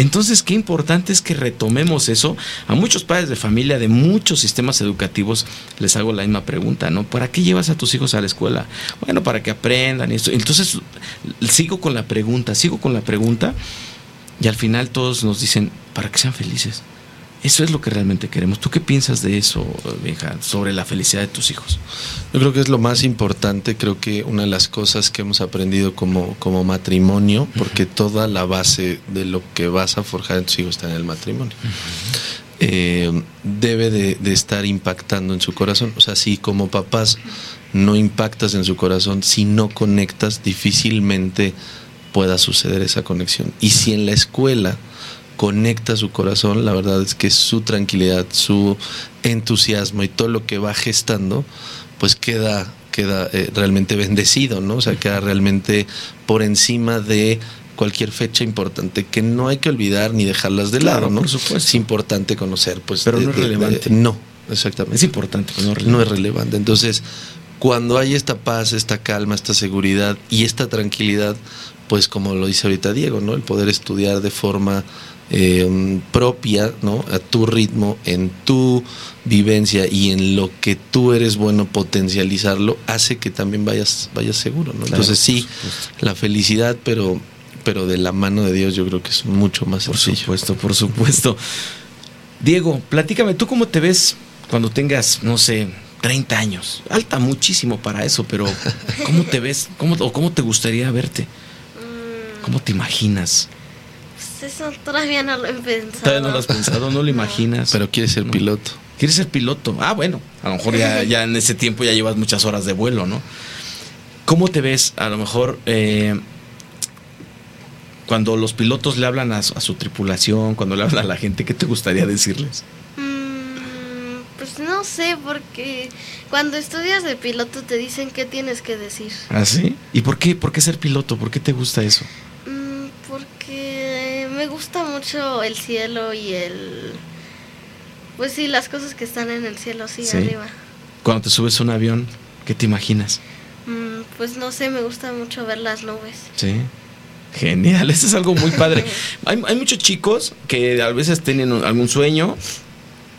Entonces, qué importante es que retomemos eso. A muchos padres de familia de muchos sistemas educativos les hago la misma pregunta, ¿no? ¿Para qué llevas a tus hijos a la escuela? Bueno, para que aprendan esto. Entonces, sigo con la pregunta, sigo con la pregunta y al final todos nos dicen, para que sean felices. Eso es lo que realmente queremos. ¿Tú qué piensas de eso, vieja, sobre la felicidad de tus hijos? Yo creo que es lo más importante, creo que una de las cosas que hemos aprendido como, como matrimonio, porque toda la base de lo que vas a forjar en tus hijos está en el matrimonio. Eh, debe de, de, estar impactando en su corazón. O sea, si como papás no impactas en su corazón, si no conectas, difícilmente pueda suceder esa conexión. Y si en la escuela conecta su corazón, la verdad es que su tranquilidad, su entusiasmo y todo lo que va gestando, pues queda, queda eh, realmente bendecido, ¿no? O sea, queda realmente por encima de cualquier fecha importante que no hay que olvidar ni dejarlas de lado, ¿no? Por supuesto. Es importante conocer, pues. Pero no es relevante. no, exactamente. Es importante, no, no es relevante. Entonces, cuando hay esta paz, esta calma, esta seguridad y esta tranquilidad, pues como lo dice ahorita Diego, ¿no? El poder estudiar de forma eh, propia, ¿no? A tu ritmo, en tu vivencia y en lo que tú eres bueno potencializarlo, hace que también vayas, vayas seguro, ¿no? Entonces sí, la felicidad, pero, pero de la mano de Dios yo creo que es mucho más por Por supuesto, por supuesto. Diego, platícame, ¿tú cómo te ves cuando tengas, no sé, 30 años? Alta muchísimo para eso, pero ¿cómo te ves? ¿Cómo, o cómo te gustaría verte? Mm. ¿Cómo te imaginas? Eso todavía no lo he pensado. Todavía no lo has pensado, no lo imaginas. Pero quieres ser piloto. Quieres ser piloto. Ah, bueno, a lo mejor ya, en ese tiempo ya llevas muchas horas de vuelo, ¿no? ¿Cómo te ves a lo mejor eh, cuando los pilotos le hablan a su, tripulación, cuando le hablan a la gente, qué te gustaría decirles? Mm, pues no sé, porque cuando estudias de piloto te dicen qué tienes que decir. ¿Ah, sí? ¿Y por qué, por qué ser piloto? ¿Por qué te gusta eso? Me gusta mucho el cielo y el... Pues sí, las cosas que están en el cielo, sí, arriba. Cuando te subes a un avión, ¿qué te imaginas? Mm, pues no sé, me gusta mucho ver las nubes. Sí. Genial, eso es algo muy padre. hay, hay, muchos chicos que a veces tienen algún sueño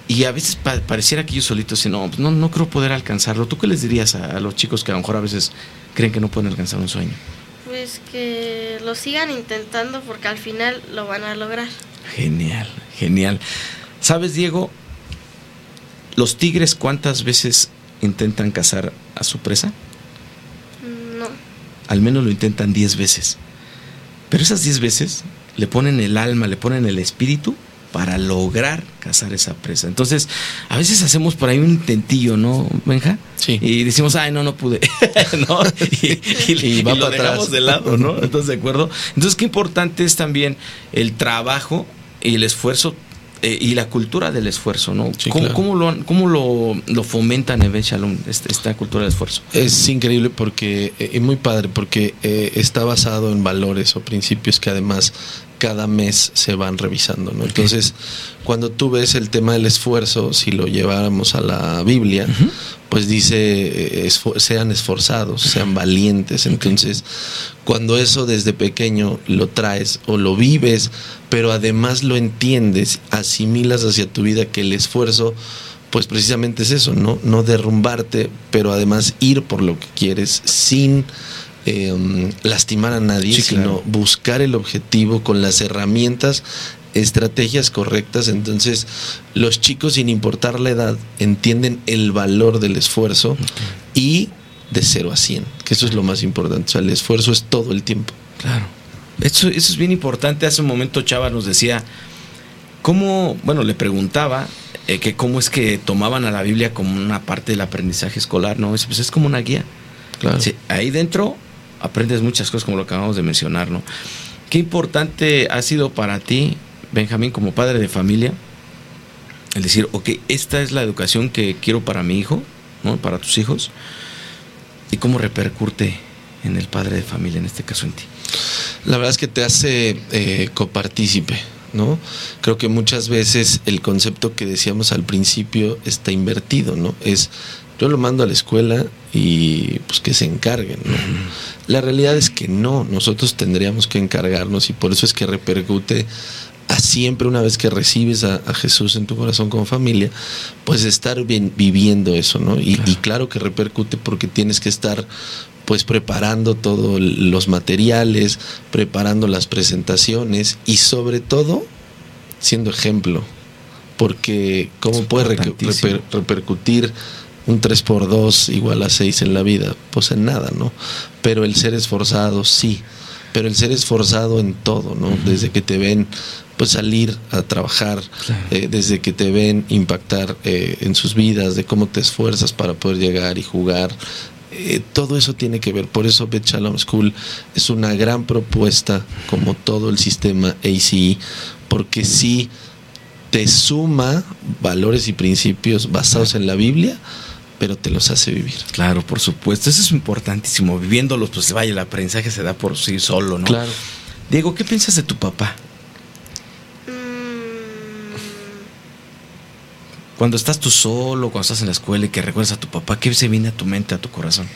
y a veces pareciera que ellos solitos no, pues no, no creo poder alcanzarlo. ¿Tú qué les dirías a, a, los chicos que a lo mejor a veces creen que no pueden alcanzar un sueño? Pues que lo sigan intentando porque al final lo van a lograr. Genial, genial. ¿Sabes, Diego? ¿Los tigres cuántas veces intentan cazar a su presa? No. Al menos lo intentan 10 veces. Pero esas 10 veces le ponen el alma, le ponen el espíritu para lograr cazar esa presa. Entonces, a veces hacemos por ahí un intentillo, ¿no, Benja? Sí. Y decimos, ay, no, no pude. ¿No? Y, va lo dejamos de lado, ¿no? Entonces, ¿de acuerdo? Entonces, qué importante es también el trabajo y el esfuerzo eh, y la cultura del esfuerzo, ¿no? ¿Cómo, lo, cómo lo, lo fomentan en Shalom, este, esta, cultura del esfuerzo? Es increíble porque, eh, es muy padre, porque eh, está basado en valores o principios que además cada mes se van revisando, ¿no? Entonces, cuando tú ves el tema del esfuerzo, si lo lleváramos a la Biblia, pues dice, eh, sean esforzados, sean valientes. Entonces, cuando eso desde pequeño lo traes o lo vives, pero además lo entiendes, asimilas hacia tu vida que el esfuerzo pues precisamente es eso, ¿no? No derrumbarte, pero además ir por lo que quieres sin Em, lastimar a nadie, sino buscar el objetivo con las herramientas, estrategias correctas. Entonces, los chicos, sin importar la edad, entienden el valor del esfuerzo y de 0 a 100, que eso es lo más importante. O sea, el esfuerzo es todo el tiempo. Claro. Eso, eso es bien importante. Hace un momento Chava nos decía, ¿cómo, bueno, le preguntaba eh, que cómo es que tomaban a la Biblia como una parte del aprendizaje escolar, ¿no? Pues es como una guía. Claro. ahí dentro aprendes muchas cosas como lo acabamos de mencionar, ¿no? Qué importante ha sido para ti, Benjamín, como padre de familia, el decir, ok, esta es la educación que quiero para mi hijo, ¿no? Para tus hijos, y cómo repercute en el padre de familia, en este caso en ti. La verdad es que te hace eh, copartícipe, ¿no? Creo que muchas veces el concepto que decíamos al principio está invertido, ¿no? Es yo lo mando a la escuela y pues que se encarguen. La realidad es que no, nosotros tendríamos que encargarnos y por eso es que repercute a siempre una vez que recibes a, Jesús en tu corazón como familia, pues estar bien, viviendo eso, ¿no? Y claro. y claro que repercute porque tienes que estar pues preparando todos los materiales, preparando las presentaciones y sobre todo siendo ejemplo, porque cómo puede repercutir un 3 por 2 igual a 6 en la vida, pues en nada, ¿no? Pero el ser esforzado, sí, pero el ser esforzado en todo, ¿no? Desde que te ven pues salir a trabajar, eh, desde que te ven impactar eh, en sus vidas, de cómo te esfuerzas para poder llegar y jugar, eh, todo eso tiene que ver. Por eso Bet Shalom School es una gran propuesta, como todo el sistema ACE, porque sí te suma valores y principios basados en la Biblia, pero te los hace vivir. Claro, por supuesto. Eso es importantísimo. Viviéndolos, pues vaya, el aprendizaje se da por sí solo, ¿no? Claro. Diego, ¿qué piensas de tu papá? Mm. Cuando estás tú solo, cuando estás en la escuela y que recuerdas a tu papá, ¿qué se viene a tu mente, a tu corazón?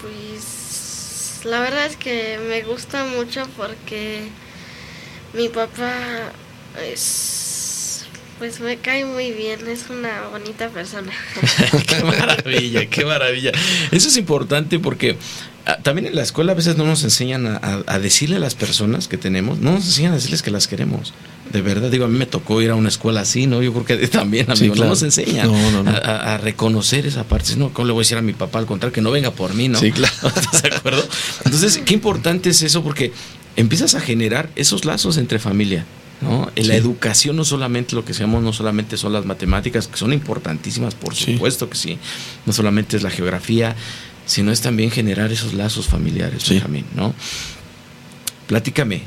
Pues la verdad es que me gusta mucho porque mi papá es, pues me cae muy bien, es una bonita persona. qué maravilla, qué maravilla. Eso es importante porque ah, también en la escuela a veces no nos enseñan a, decirle a las personas que tenemos, no nos enseñan a decirles que las queremos. De verdad, digo, a mí me tocó ir a una escuela así, ¿no? Yo creo que también, amigo, no nos enseñan A, reconocer esa parte. No, ¿cómo le voy a decir a mi papá al contrario que no venga por mí, ¿no? Sí, claro. ¿Estás de acuerdo? Entonces, qué importante es eso porque empiezas a generar esos lazos entre familia. ¿No? En la educación no solamente lo que seamos, no solamente son las matemáticas, que son importantísimas, por supuesto que sí, no solamente es la geografía, sino es también generar esos lazos familiares, Benjamín, ¿no? Platícame.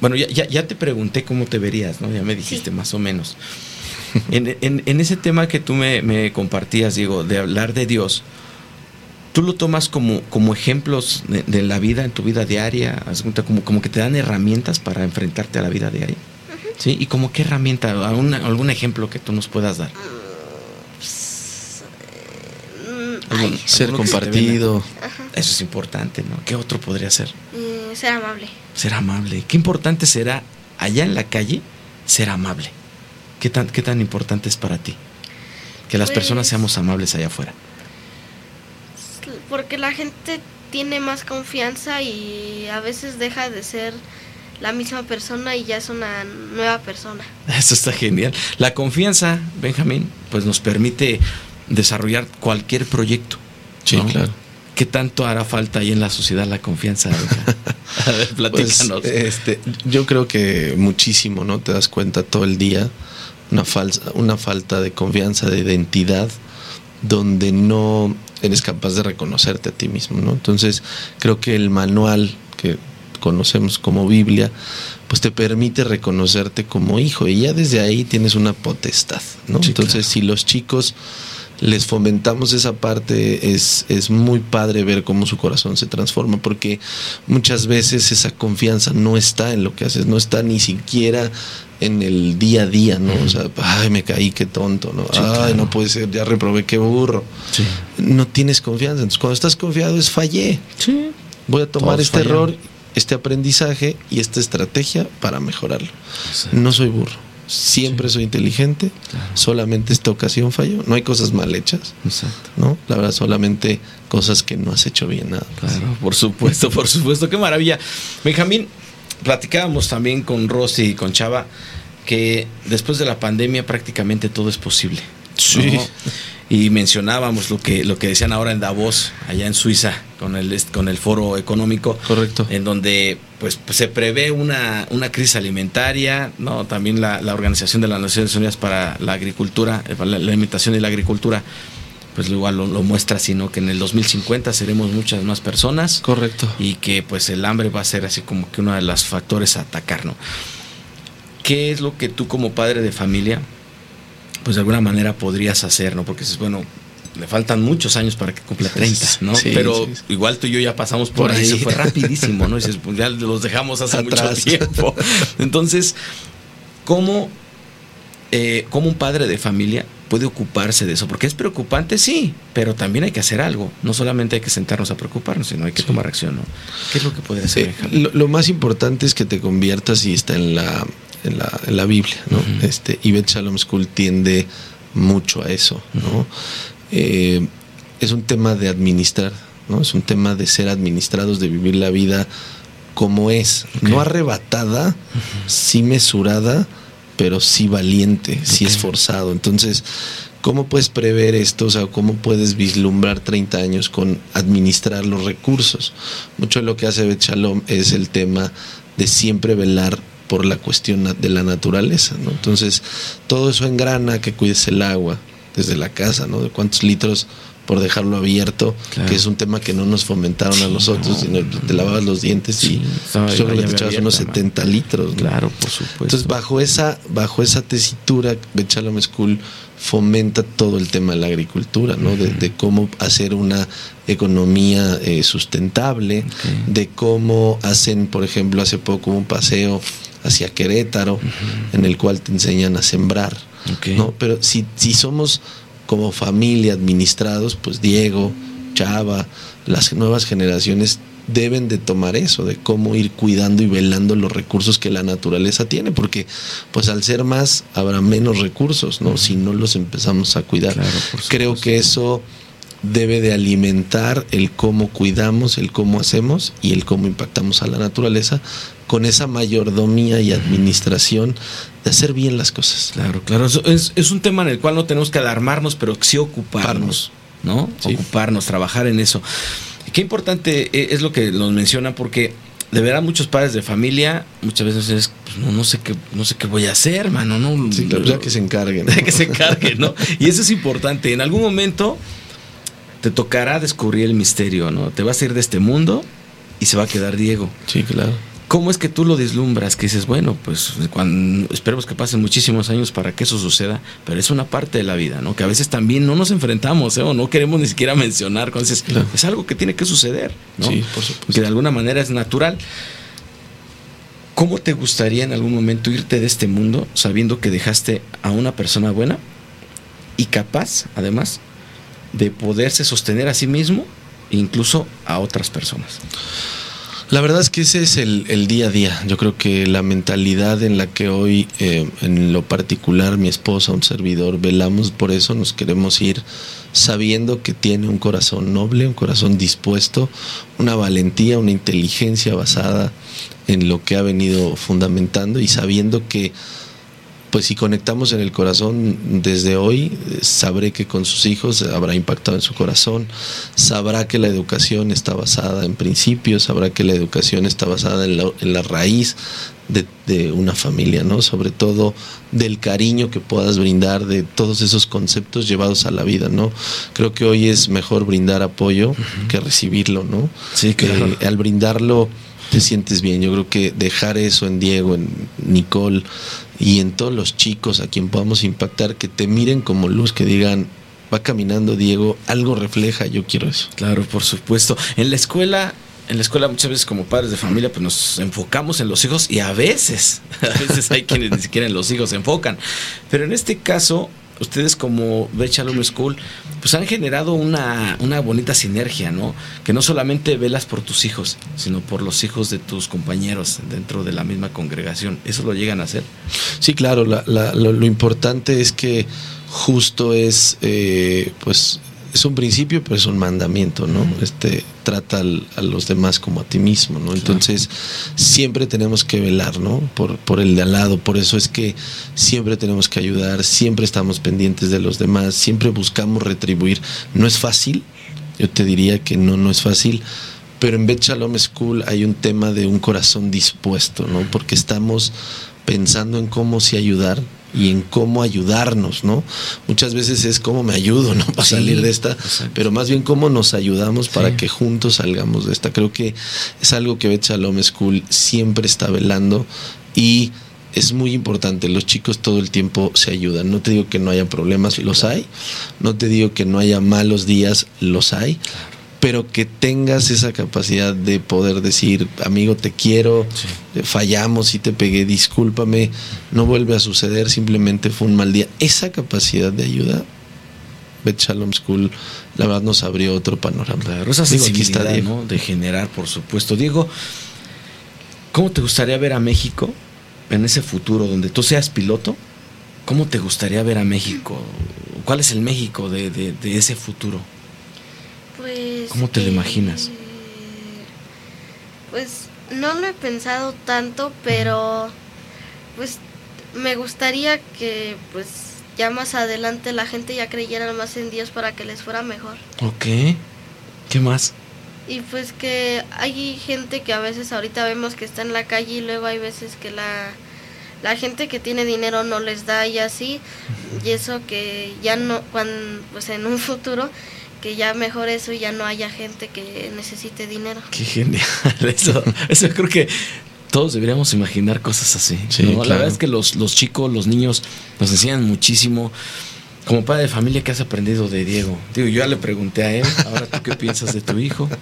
Bueno, ya, ya, te pregunté cómo te verías, ¿no? Ya me dijiste más o menos. en, en, ese tema que tú me, me compartías, Diego, de hablar de Dios, tú lo tomas como, como ejemplos de, la vida, en tu vida diaria, como, como que te dan herramientas para enfrentarte a la vida diaria. ¿Sí? ¿Y como qué herramienta, algún ejemplo que tú nos puedas dar? Mm, ser compartido. Eso es importante, ¿no? ¿Qué otro podría ser? Mm, ser amable. Ser amable. ¿Qué importante será allá en la calle ser amable? ¿Qué tan, qué tan importante es para ti? Que las personas pues seamos amables allá afuera porque la gente tiene más confianza y a veces deja de ser la misma persona y ya es una nueva persona. Eso está genial. La confianza, Benjamín, pues nos permite desarrollar cualquier proyecto. Sí, claro. ¿Qué tanto hará falta ahí en la sociedad la confianza? A ver, platícanos. Pues, este, yo creo que muchísimo, ¿no? Te das cuenta todo el día una falsa, una falta de confianza, de identidad, donde no eres capaz de reconocerte a ti mismo, ¿no? Entonces, creo que el manual que conocemos como Biblia, pues te permite reconocerte como hijo y ya desde ahí tienes una potestad, ¿no? Entonces, si los chicos les fomentamos esa parte, es, es muy padre ver cómo su corazón se transforma, porque muchas veces esa confianza no está en lo que haces, no está ni siquiera en el día a día, ¿no? O sea, ay, me caí, qué tonto, ¿no? ay, no puede ser, ya reprobé, qué burro. No tienes confianza. Entonces, cuando estás confiado es fallé. Sí. Voy a tomar este error, este aprendizaje y esta estrategia para mejorarlo. No soy burro. Siempre soy inteligente, solamente esta ocasión falló. No hay cosas mal hechas, Exacto. ¿no? La verdad, solamente cosas que no has hecho bien nada. Claro, por supuesto, por supuesto, qué maravilla. Benjamín, platicábamos también con Rosy y con Chava que después de la pandemia prácticamente todo es posible. Sí. Y mencionábamos lo que, lo que decían ahora en Davos, allá en Suiza, con el, con el foro económico. Correcto. En donde pues, se prevé una, una crisis alimentaria, ¿no? También la, Organización de las Naciones Unidas para la Agricultura, eh, la, alimentación y la agricultura pues igual lo, muestra, sino que en el 2050 seremos muchas más personas. Correcto. Y que pues el hambre va a ser así como que uno de los factores a atacar, ¿no? ¿Qué es lo que tú como padre de familia, pues de alguna manera podrías hacer, ¿no? Porque es bueno, le faltan muchos años para que cumpla 30, ¿no? Pero igual tú y yo ya pasamos por, ahí, fue rapidísimo, ¿no? Y dices, pues ya los dejamos hace mucho tiempo. Entonces, ¿cómo, eh, ¿cómo un padre de familia puede ocuparse de eso, porque es preocupante, sí, pero también hay que hacer algo. No solamente hay que sentarnos a preocuparnos, sino hay que tomar acción. ¿no? ¿Qué es lo que puede hacer? lo, más importante es que te conviertas y está en la, en la, en la Biblia. ¿no? este, Shalom School tiende mucho a eso. ¿no? Eh, es un tema de administrar, ¿no? es un tema de ser administrados, de vivir la vida como es, no arrebatada, sí mesurada pero sí valiente, sí esforzado. Entonces, ¿cómo puedes prever esto? O sea, ¿cómo puedes vislumbrar 30 años con administrar los recursos? Mucho de lo que hace Bet Shalom es el tema de siempre velar por la cuestión de la naturaleza, ¿no? Entonces, todo eso engrana, que cuides el agua desde la casa, ¿no? De cuántos litros por dejarlo abierto, que es un tema que no nos fomentaron a nosotros, sino te lavabas los dientes y yo creo que te echabas unos 70 litros. Claro, por supuesto. Entonces, bajo esa, bajo esa tesitura, Bechalom School fomenta todo el tema de la agricultura, ¿no? de, cómo hacer una economía eh, sustentable, de cómo hacen, por ejemplo, hace poco un paseo hacia Querétaro, en el cual te enseñan a sembrar ¿no? Pero si, si somos como familia administrados, pues Diego, Chava, las nuevas generaciones deben de tomar eso, de cómo ir cuidando y velando los recursos que la naturaleza tiene, porque pues al ser más habrá menos recursos, ¿no? Si no los empezamos a cuidar. Creo que eso debe de alimentar el cómo cuidamos, el cómo hacemos y el cómo impactamos a la naturaleza con esa mayordomía y administración de hacer bien las cosas. Claro, claro. Es, es un tema en el cual no tenemos que alarmarnos, pero sí ocuparnos, ¿no? Ocuparnos, trabajar en eso. Qué importante e, es lo que nos menciona porque de verdad muchos padres de familia muchas veces es pues, no, no, sé qué no sé qué voy a hacer hermano no sí, ya que se encarguen que se encarguen no y eso es importante en algún momento te tocará descubrir el misterio no te vas a ir de este mundo y se va a quedar Diego sí claro ¿Cómo es que tú lo deslumbras? Que dices, bueno, pues cuando, esperemos que pasen muchísimos años para que eso suceda, pero es una parte de la vida, ¿no? Que a veces también no nos enfrentamos, ¿eh? O no queremos ni siquiera mencionar, dices, es algo que tiene que suceder, ¿no? Sí, por supuesto. Que de alguna manera es natural. ¿Cómo te gustaría en algún momento irte de este mundo sabiendo que dejaste a una persona buena y capaz, además, de poderse sostener a sí mismo e incluso a otras personas? La verdad es que ese es el, día a día. Yo creo que la mentalidad en la que hoy, eh, en lo particular, mi esposa, un servidor, velamos por eso, nos queremos ir sabiendo que tiene un corazón noble, un corazón dispuesto, una valentía, una inteligencia basada en lo que ha venido fundamentando y sabiendo que pues si conectamos en el corazón desde hoy, sabré que con sus hijos habrá impactado en su corazón, sabrá que la educación está basada en principios, sabrá que la educación está basada en la, raíz de, una familia, ¿no? Sobre todo del cariño que puedas brindar, de todos esos conceptos llevados a la vida, ¿no? Creo que hoy es mejor brindar apoyo que recibirlo, ¿no? Sí, claro. al brindarlo te sientes bien. Yo creo que dejar eso en Diego, en Nicole, y en todos los chicos a quien podamos impactar, que te miren como luz, que digan, va caminando Diego, algo refleja, yo quiero eso. Claro, por supuesto. En la escuela, en la escuela muchas veces como padres de familia pues nos enfocamos en los hijos y a veces, a veces hay quienes ni siquiera en los hijos se enfocan. Pero en este caso, ustedes como Beth Shalom School, pues han generado una, una, bonita sinergia, ¿no? Que no solamente velas por tus hijos, sino por los hijos de tus compañeros dentro de la misma congregación. ¿Eso lo llegan a hacer? Sí, claro. lo, importante es que justo es, eh, pues, es un principio, pero es un mandamiento, ¿no? Este trata a los demás como a ti mismo, ¿no? Entonces, siempre tenemos que velar, ¿no? Por, por el de al lado. Por eso es que siempre tenemos que ayudar, siempre estamos pendientes de los demás, siempre buscamos retribuir. No es fácil, yo te diría que no, no es fácil. Pero en Bet Shalom School hay un tema de un corazón dispuesto, ¿no? Porque estamos pensando en cómo sí ayudar, y en cómo ayudarnos, ¿no? Muchas veces es cómo me ayudo, ¿no? Para salir de esta, pero más bien cómo nos ayudamos para que juntos salgamos de esta. Creo que es algo que Bet Shalom School siempre está velando y es muy importante. Los chicos todo el tiempo se ayudan. No te digo que no haya problemas, los hay. No te digo que no haya malos días, los hay pero que tengas esa capacidad de poder decir, amigo, te quiero, eh, fallamos y te pegué, discúlpame, no vuelve a suceder, simplemente fue un mal día. Esa capacidad de ayuda, Bet Shalom School, la verdad nos abrió otro panorama. Claro, esa sensibilidad ¿no? de generar, por supuesto. Diego, ¿cómo te gustaría ver a México en ese futuro donde tú seas piloto? ¿Cómo te gustaría ver a México? ¿Cuál es el México de, de ese futuro? Pues, ¿Cómo te lo imaginas? Pues no lo he pensado tanto, pero pues me gustaría que pues ya más adelante la gente ya creyera más en Dios para que les fuera mejor. Ok. ¿Qué más? Y pues que hay gente que a veces ahorita vemos que está en la calle y luego hay veces que la, la gente que tiene dinero no les da y así. Y eso que ya no, cuando, pues en un futuro que ya mejor eso y ya no haya gente que necesite dinero. Qué genial. Eso, eso creo que todos deberíamos imaginar cosas así. La verdad es que los, los chicos, los niños nos enseñan muchísimo. Como padre de familia, ¿qué has aprendido de Diego? Digo, yo ya le pregunté a él, ahora tú qué piensas de tu hijo.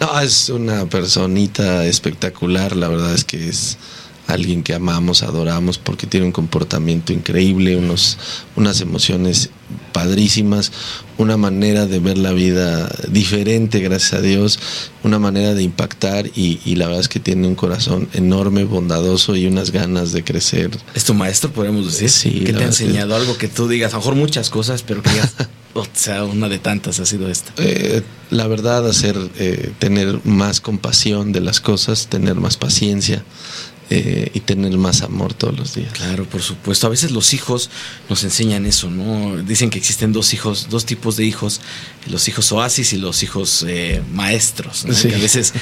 No, es una personita espectacular, la verdad es que es alguien que amamos, adoramos, porque tiene un comportamiento increíble, unos, unas emociones padrísimas, una manera de ver la vida diferente, gracias a Dios, una manera de impactar y, la verdad es que tiene un corazón enorme, bondadoso y unas ganas de crecer. ¿Es tu maestro, podemos decir? Sí. Que te ha enseñado algo que tú digas, a lo mejor muchas cosas, pero que digas, o sea, una de tantas ha sido esta. Eh, la verdad, hacer, eh, tener más compasión de las cosas, tener más paciencia, eh, y tener más amor todos los días. Claro, por supuesto. A veces los hijos nos enseñan eso, ¿no? Dicen que existen dos hijos, dos tipos de hijos, los hijos oasis y los hijos eh, maestros, ¿no? Que a veces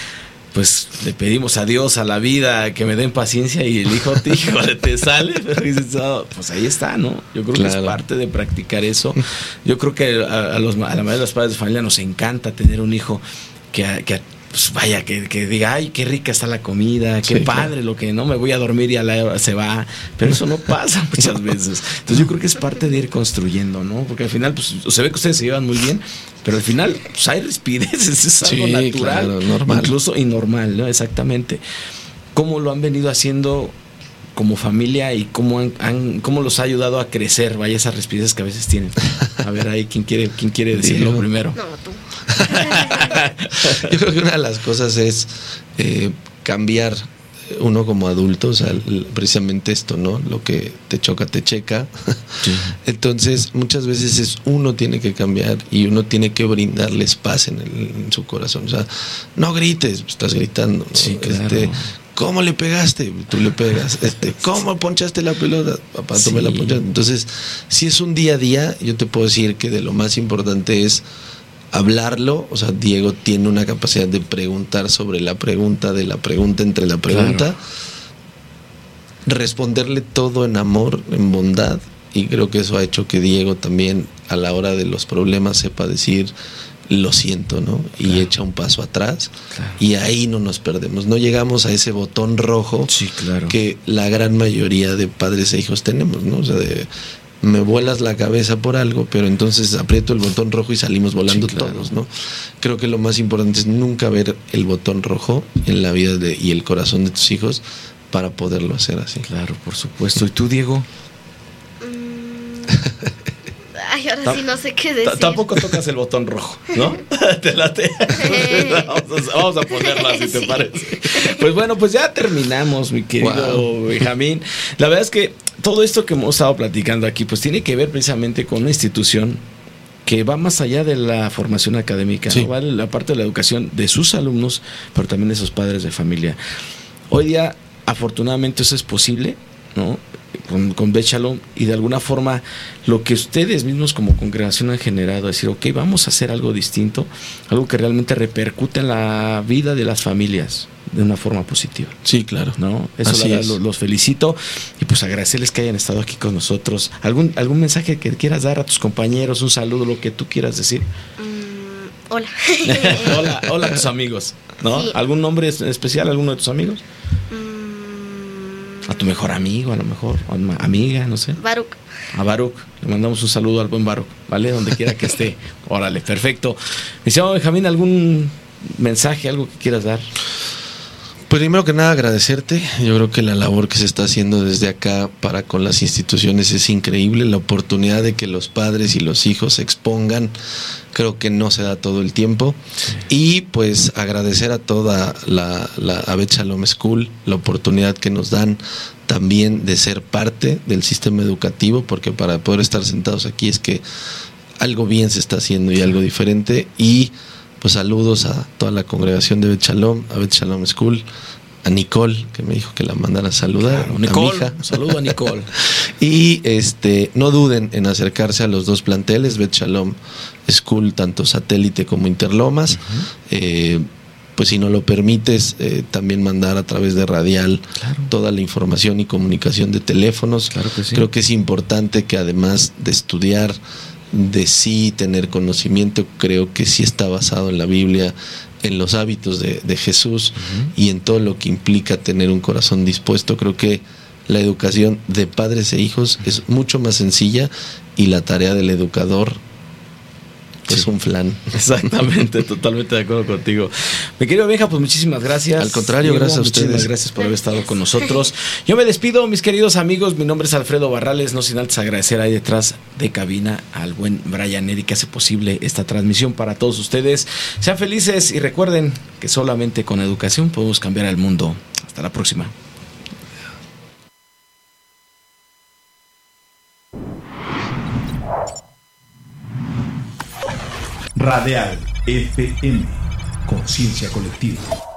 pues le pedimos a Dios, a la vida, que me den paciencia y el hijo te, te sale, pero dices, oh, pues ahí está, ¿no? Yo creo que es parte de practicar eso. Yo creo que a, los, a la mayoría de los padres de familia nos encanta tener un hijo que, que pues vaya, que, diga, ay, qué rica está la comida, qué padre, lo que no me voy a dormir y a la hora se va. Pero eso no pasa muchas veces. Entonces yo creo que es parte de ir construyendo, ¿no? Porque al final, pues se ve que ustedes se llevan muy bien, pero al final, pues hay respireces, es algo natural, normal. incluso y normal, ¿no? Exactamente. ¿Cómo lo han venido haciendo como familia y cómo, han, cómo los ha ayudado a crecer, vaya esas respireces que a veces tienen? A ver ahí, ¿quién quiere, quién quiere decirlo primero? No, tú. Yo creo que una de las cosas es eh, cambiar uno como adulto, o sea, precisamente esto, ¿no? Lo que te choca, te checa. Entonces, muchas veces es uno tiene que cambiar y uno tiene que brindarles paz en, en su corazón. O sea, no grites, estás gritando. Este, ¿Cómo le pegaste? Tú le pegas. Este, ¿Cómo ponchaste la pelota? Papá, tú me la ponchaste. Entonces, si es un día a día, yo te puedo decir que de lo más importante es hablarlo, o sea, Diego tiene una capacidad de preguntar sobre la pregunta, de la pregunta entre la pregunta, responderle todo en amor, en bondad, y creo que eso ha hecho que Diego también a la hora de los problemas sepa decir lo siento, ¿no? Y echa un paso atrás y ahí no nos perdemos, no llegamos a ese botón rojo que la gran mayoría de padres e hijos tenemos, ¿no? O sea, de me vuelas la cabeza por algo, pero entonces aprieto el botón rojo y salimos volando todos, ¿no? Creo que lo más importante es nunca ver el botón rojo en la vida de, y el corazón de tus hijos para poderlo hacer así. Claro, por supuesto. ¿Y tú, Diego? Ay, ahora sí no sé qué decir. Tampoco tocas el botón rojo, ¿no? te late. vamos, a, ponerlo así, ¿te parece? Pues bueno, pues ya terminamos, mi querido Benjamín. La verdad es que todo esto que hemos estado platicando aquí, pues tiene que ver precisamente con una institución que va más allá de la formación académica, va la parte de la educación de sus alumnos, pero también de sus padres de familia. Hoy día, afortunadamente, eso es posible, ¿no? Con, con y de alguna forma lo que ustedes mismos como congregación han generado, decir, ok, vamos a hacer algo distinto, algo que realmente repercute en la vida de las familias de una forma positiva. Sí, claro. ¿No? Eso los, felicito y pues agradecerles que hayan estado aquí con nosotros. ¿Algún, algún mensaje que quieras dar a tus compañeros, un saludo, lo que tú quieras decir? Mm, hola. hola. Hola a tus amigos, ¿no? ¿Algún nombre especial, alguno de tus amigos? A tu mejor amigo, a lo mejor, o amiga, no sé. Baruch. A Baruch. Le mandamos un saludo al buen Baruch, ¿vale? Donde quiera que esté. Órale, perfecto. Estimado Benjamín, ¿algún mensaje, algo que quieras dar? Pues primero que nada agradecerte. Yo creo que la labor que se está haciendo desde acá para con las instituciones es increíble. La oportunidad de que los padres y los hijos se expongan, creo que no se da todo el tiempo. Y pues agradecer a toda la, la Abed Shalom School la oportunidad que nos dan también de ser parte del sistema educativo, porque para poder estar sentados aquí es que algo bien se está haciendo y algo diferente. Y pues saludos a toda la congregación de Bet Shalom, a Bet Shalom School, a Nicole, que me dijo que la mandara a saludar. Nicole, a saludo a Nicole. y este, no duden en acercarse a los dos planteles, Bet Shalom School, tanto satélite como Interlomas. Eh, pues si no lo permites, eh, también mandar a través de radial toda la información y comunicación de teléfonos. Claro que sí. Creo que es importante que además de estudiar de sí tener conocimiento, creo que sí está basado en la Biblia, en los hábitos de, Jesús y en todo lo que implica tener un corazón dispuesto. Creo que la educación de padres e hijos es mucho más sencilla y la tarea del educador es un flan. Exactamente, totalmente de acuerdo contigo. Mi querido Benja, pues muchísimas gracias. Al contrario, gracias a ustedes. Muchísimas gracias por haber estado con nosotros. Yo me despido, mis queridos amigos. Mi nombre es Alfredo Barrales. No sin antes agradecer ahí detrás de cabina al buen Brian Eddy que hace posible esta transmisión para todos ustedes. Sean felices y recuerden que solamente con educación podemos cambiar el mundo. Hasta la próxima. Radial FM, conciencia colectiva.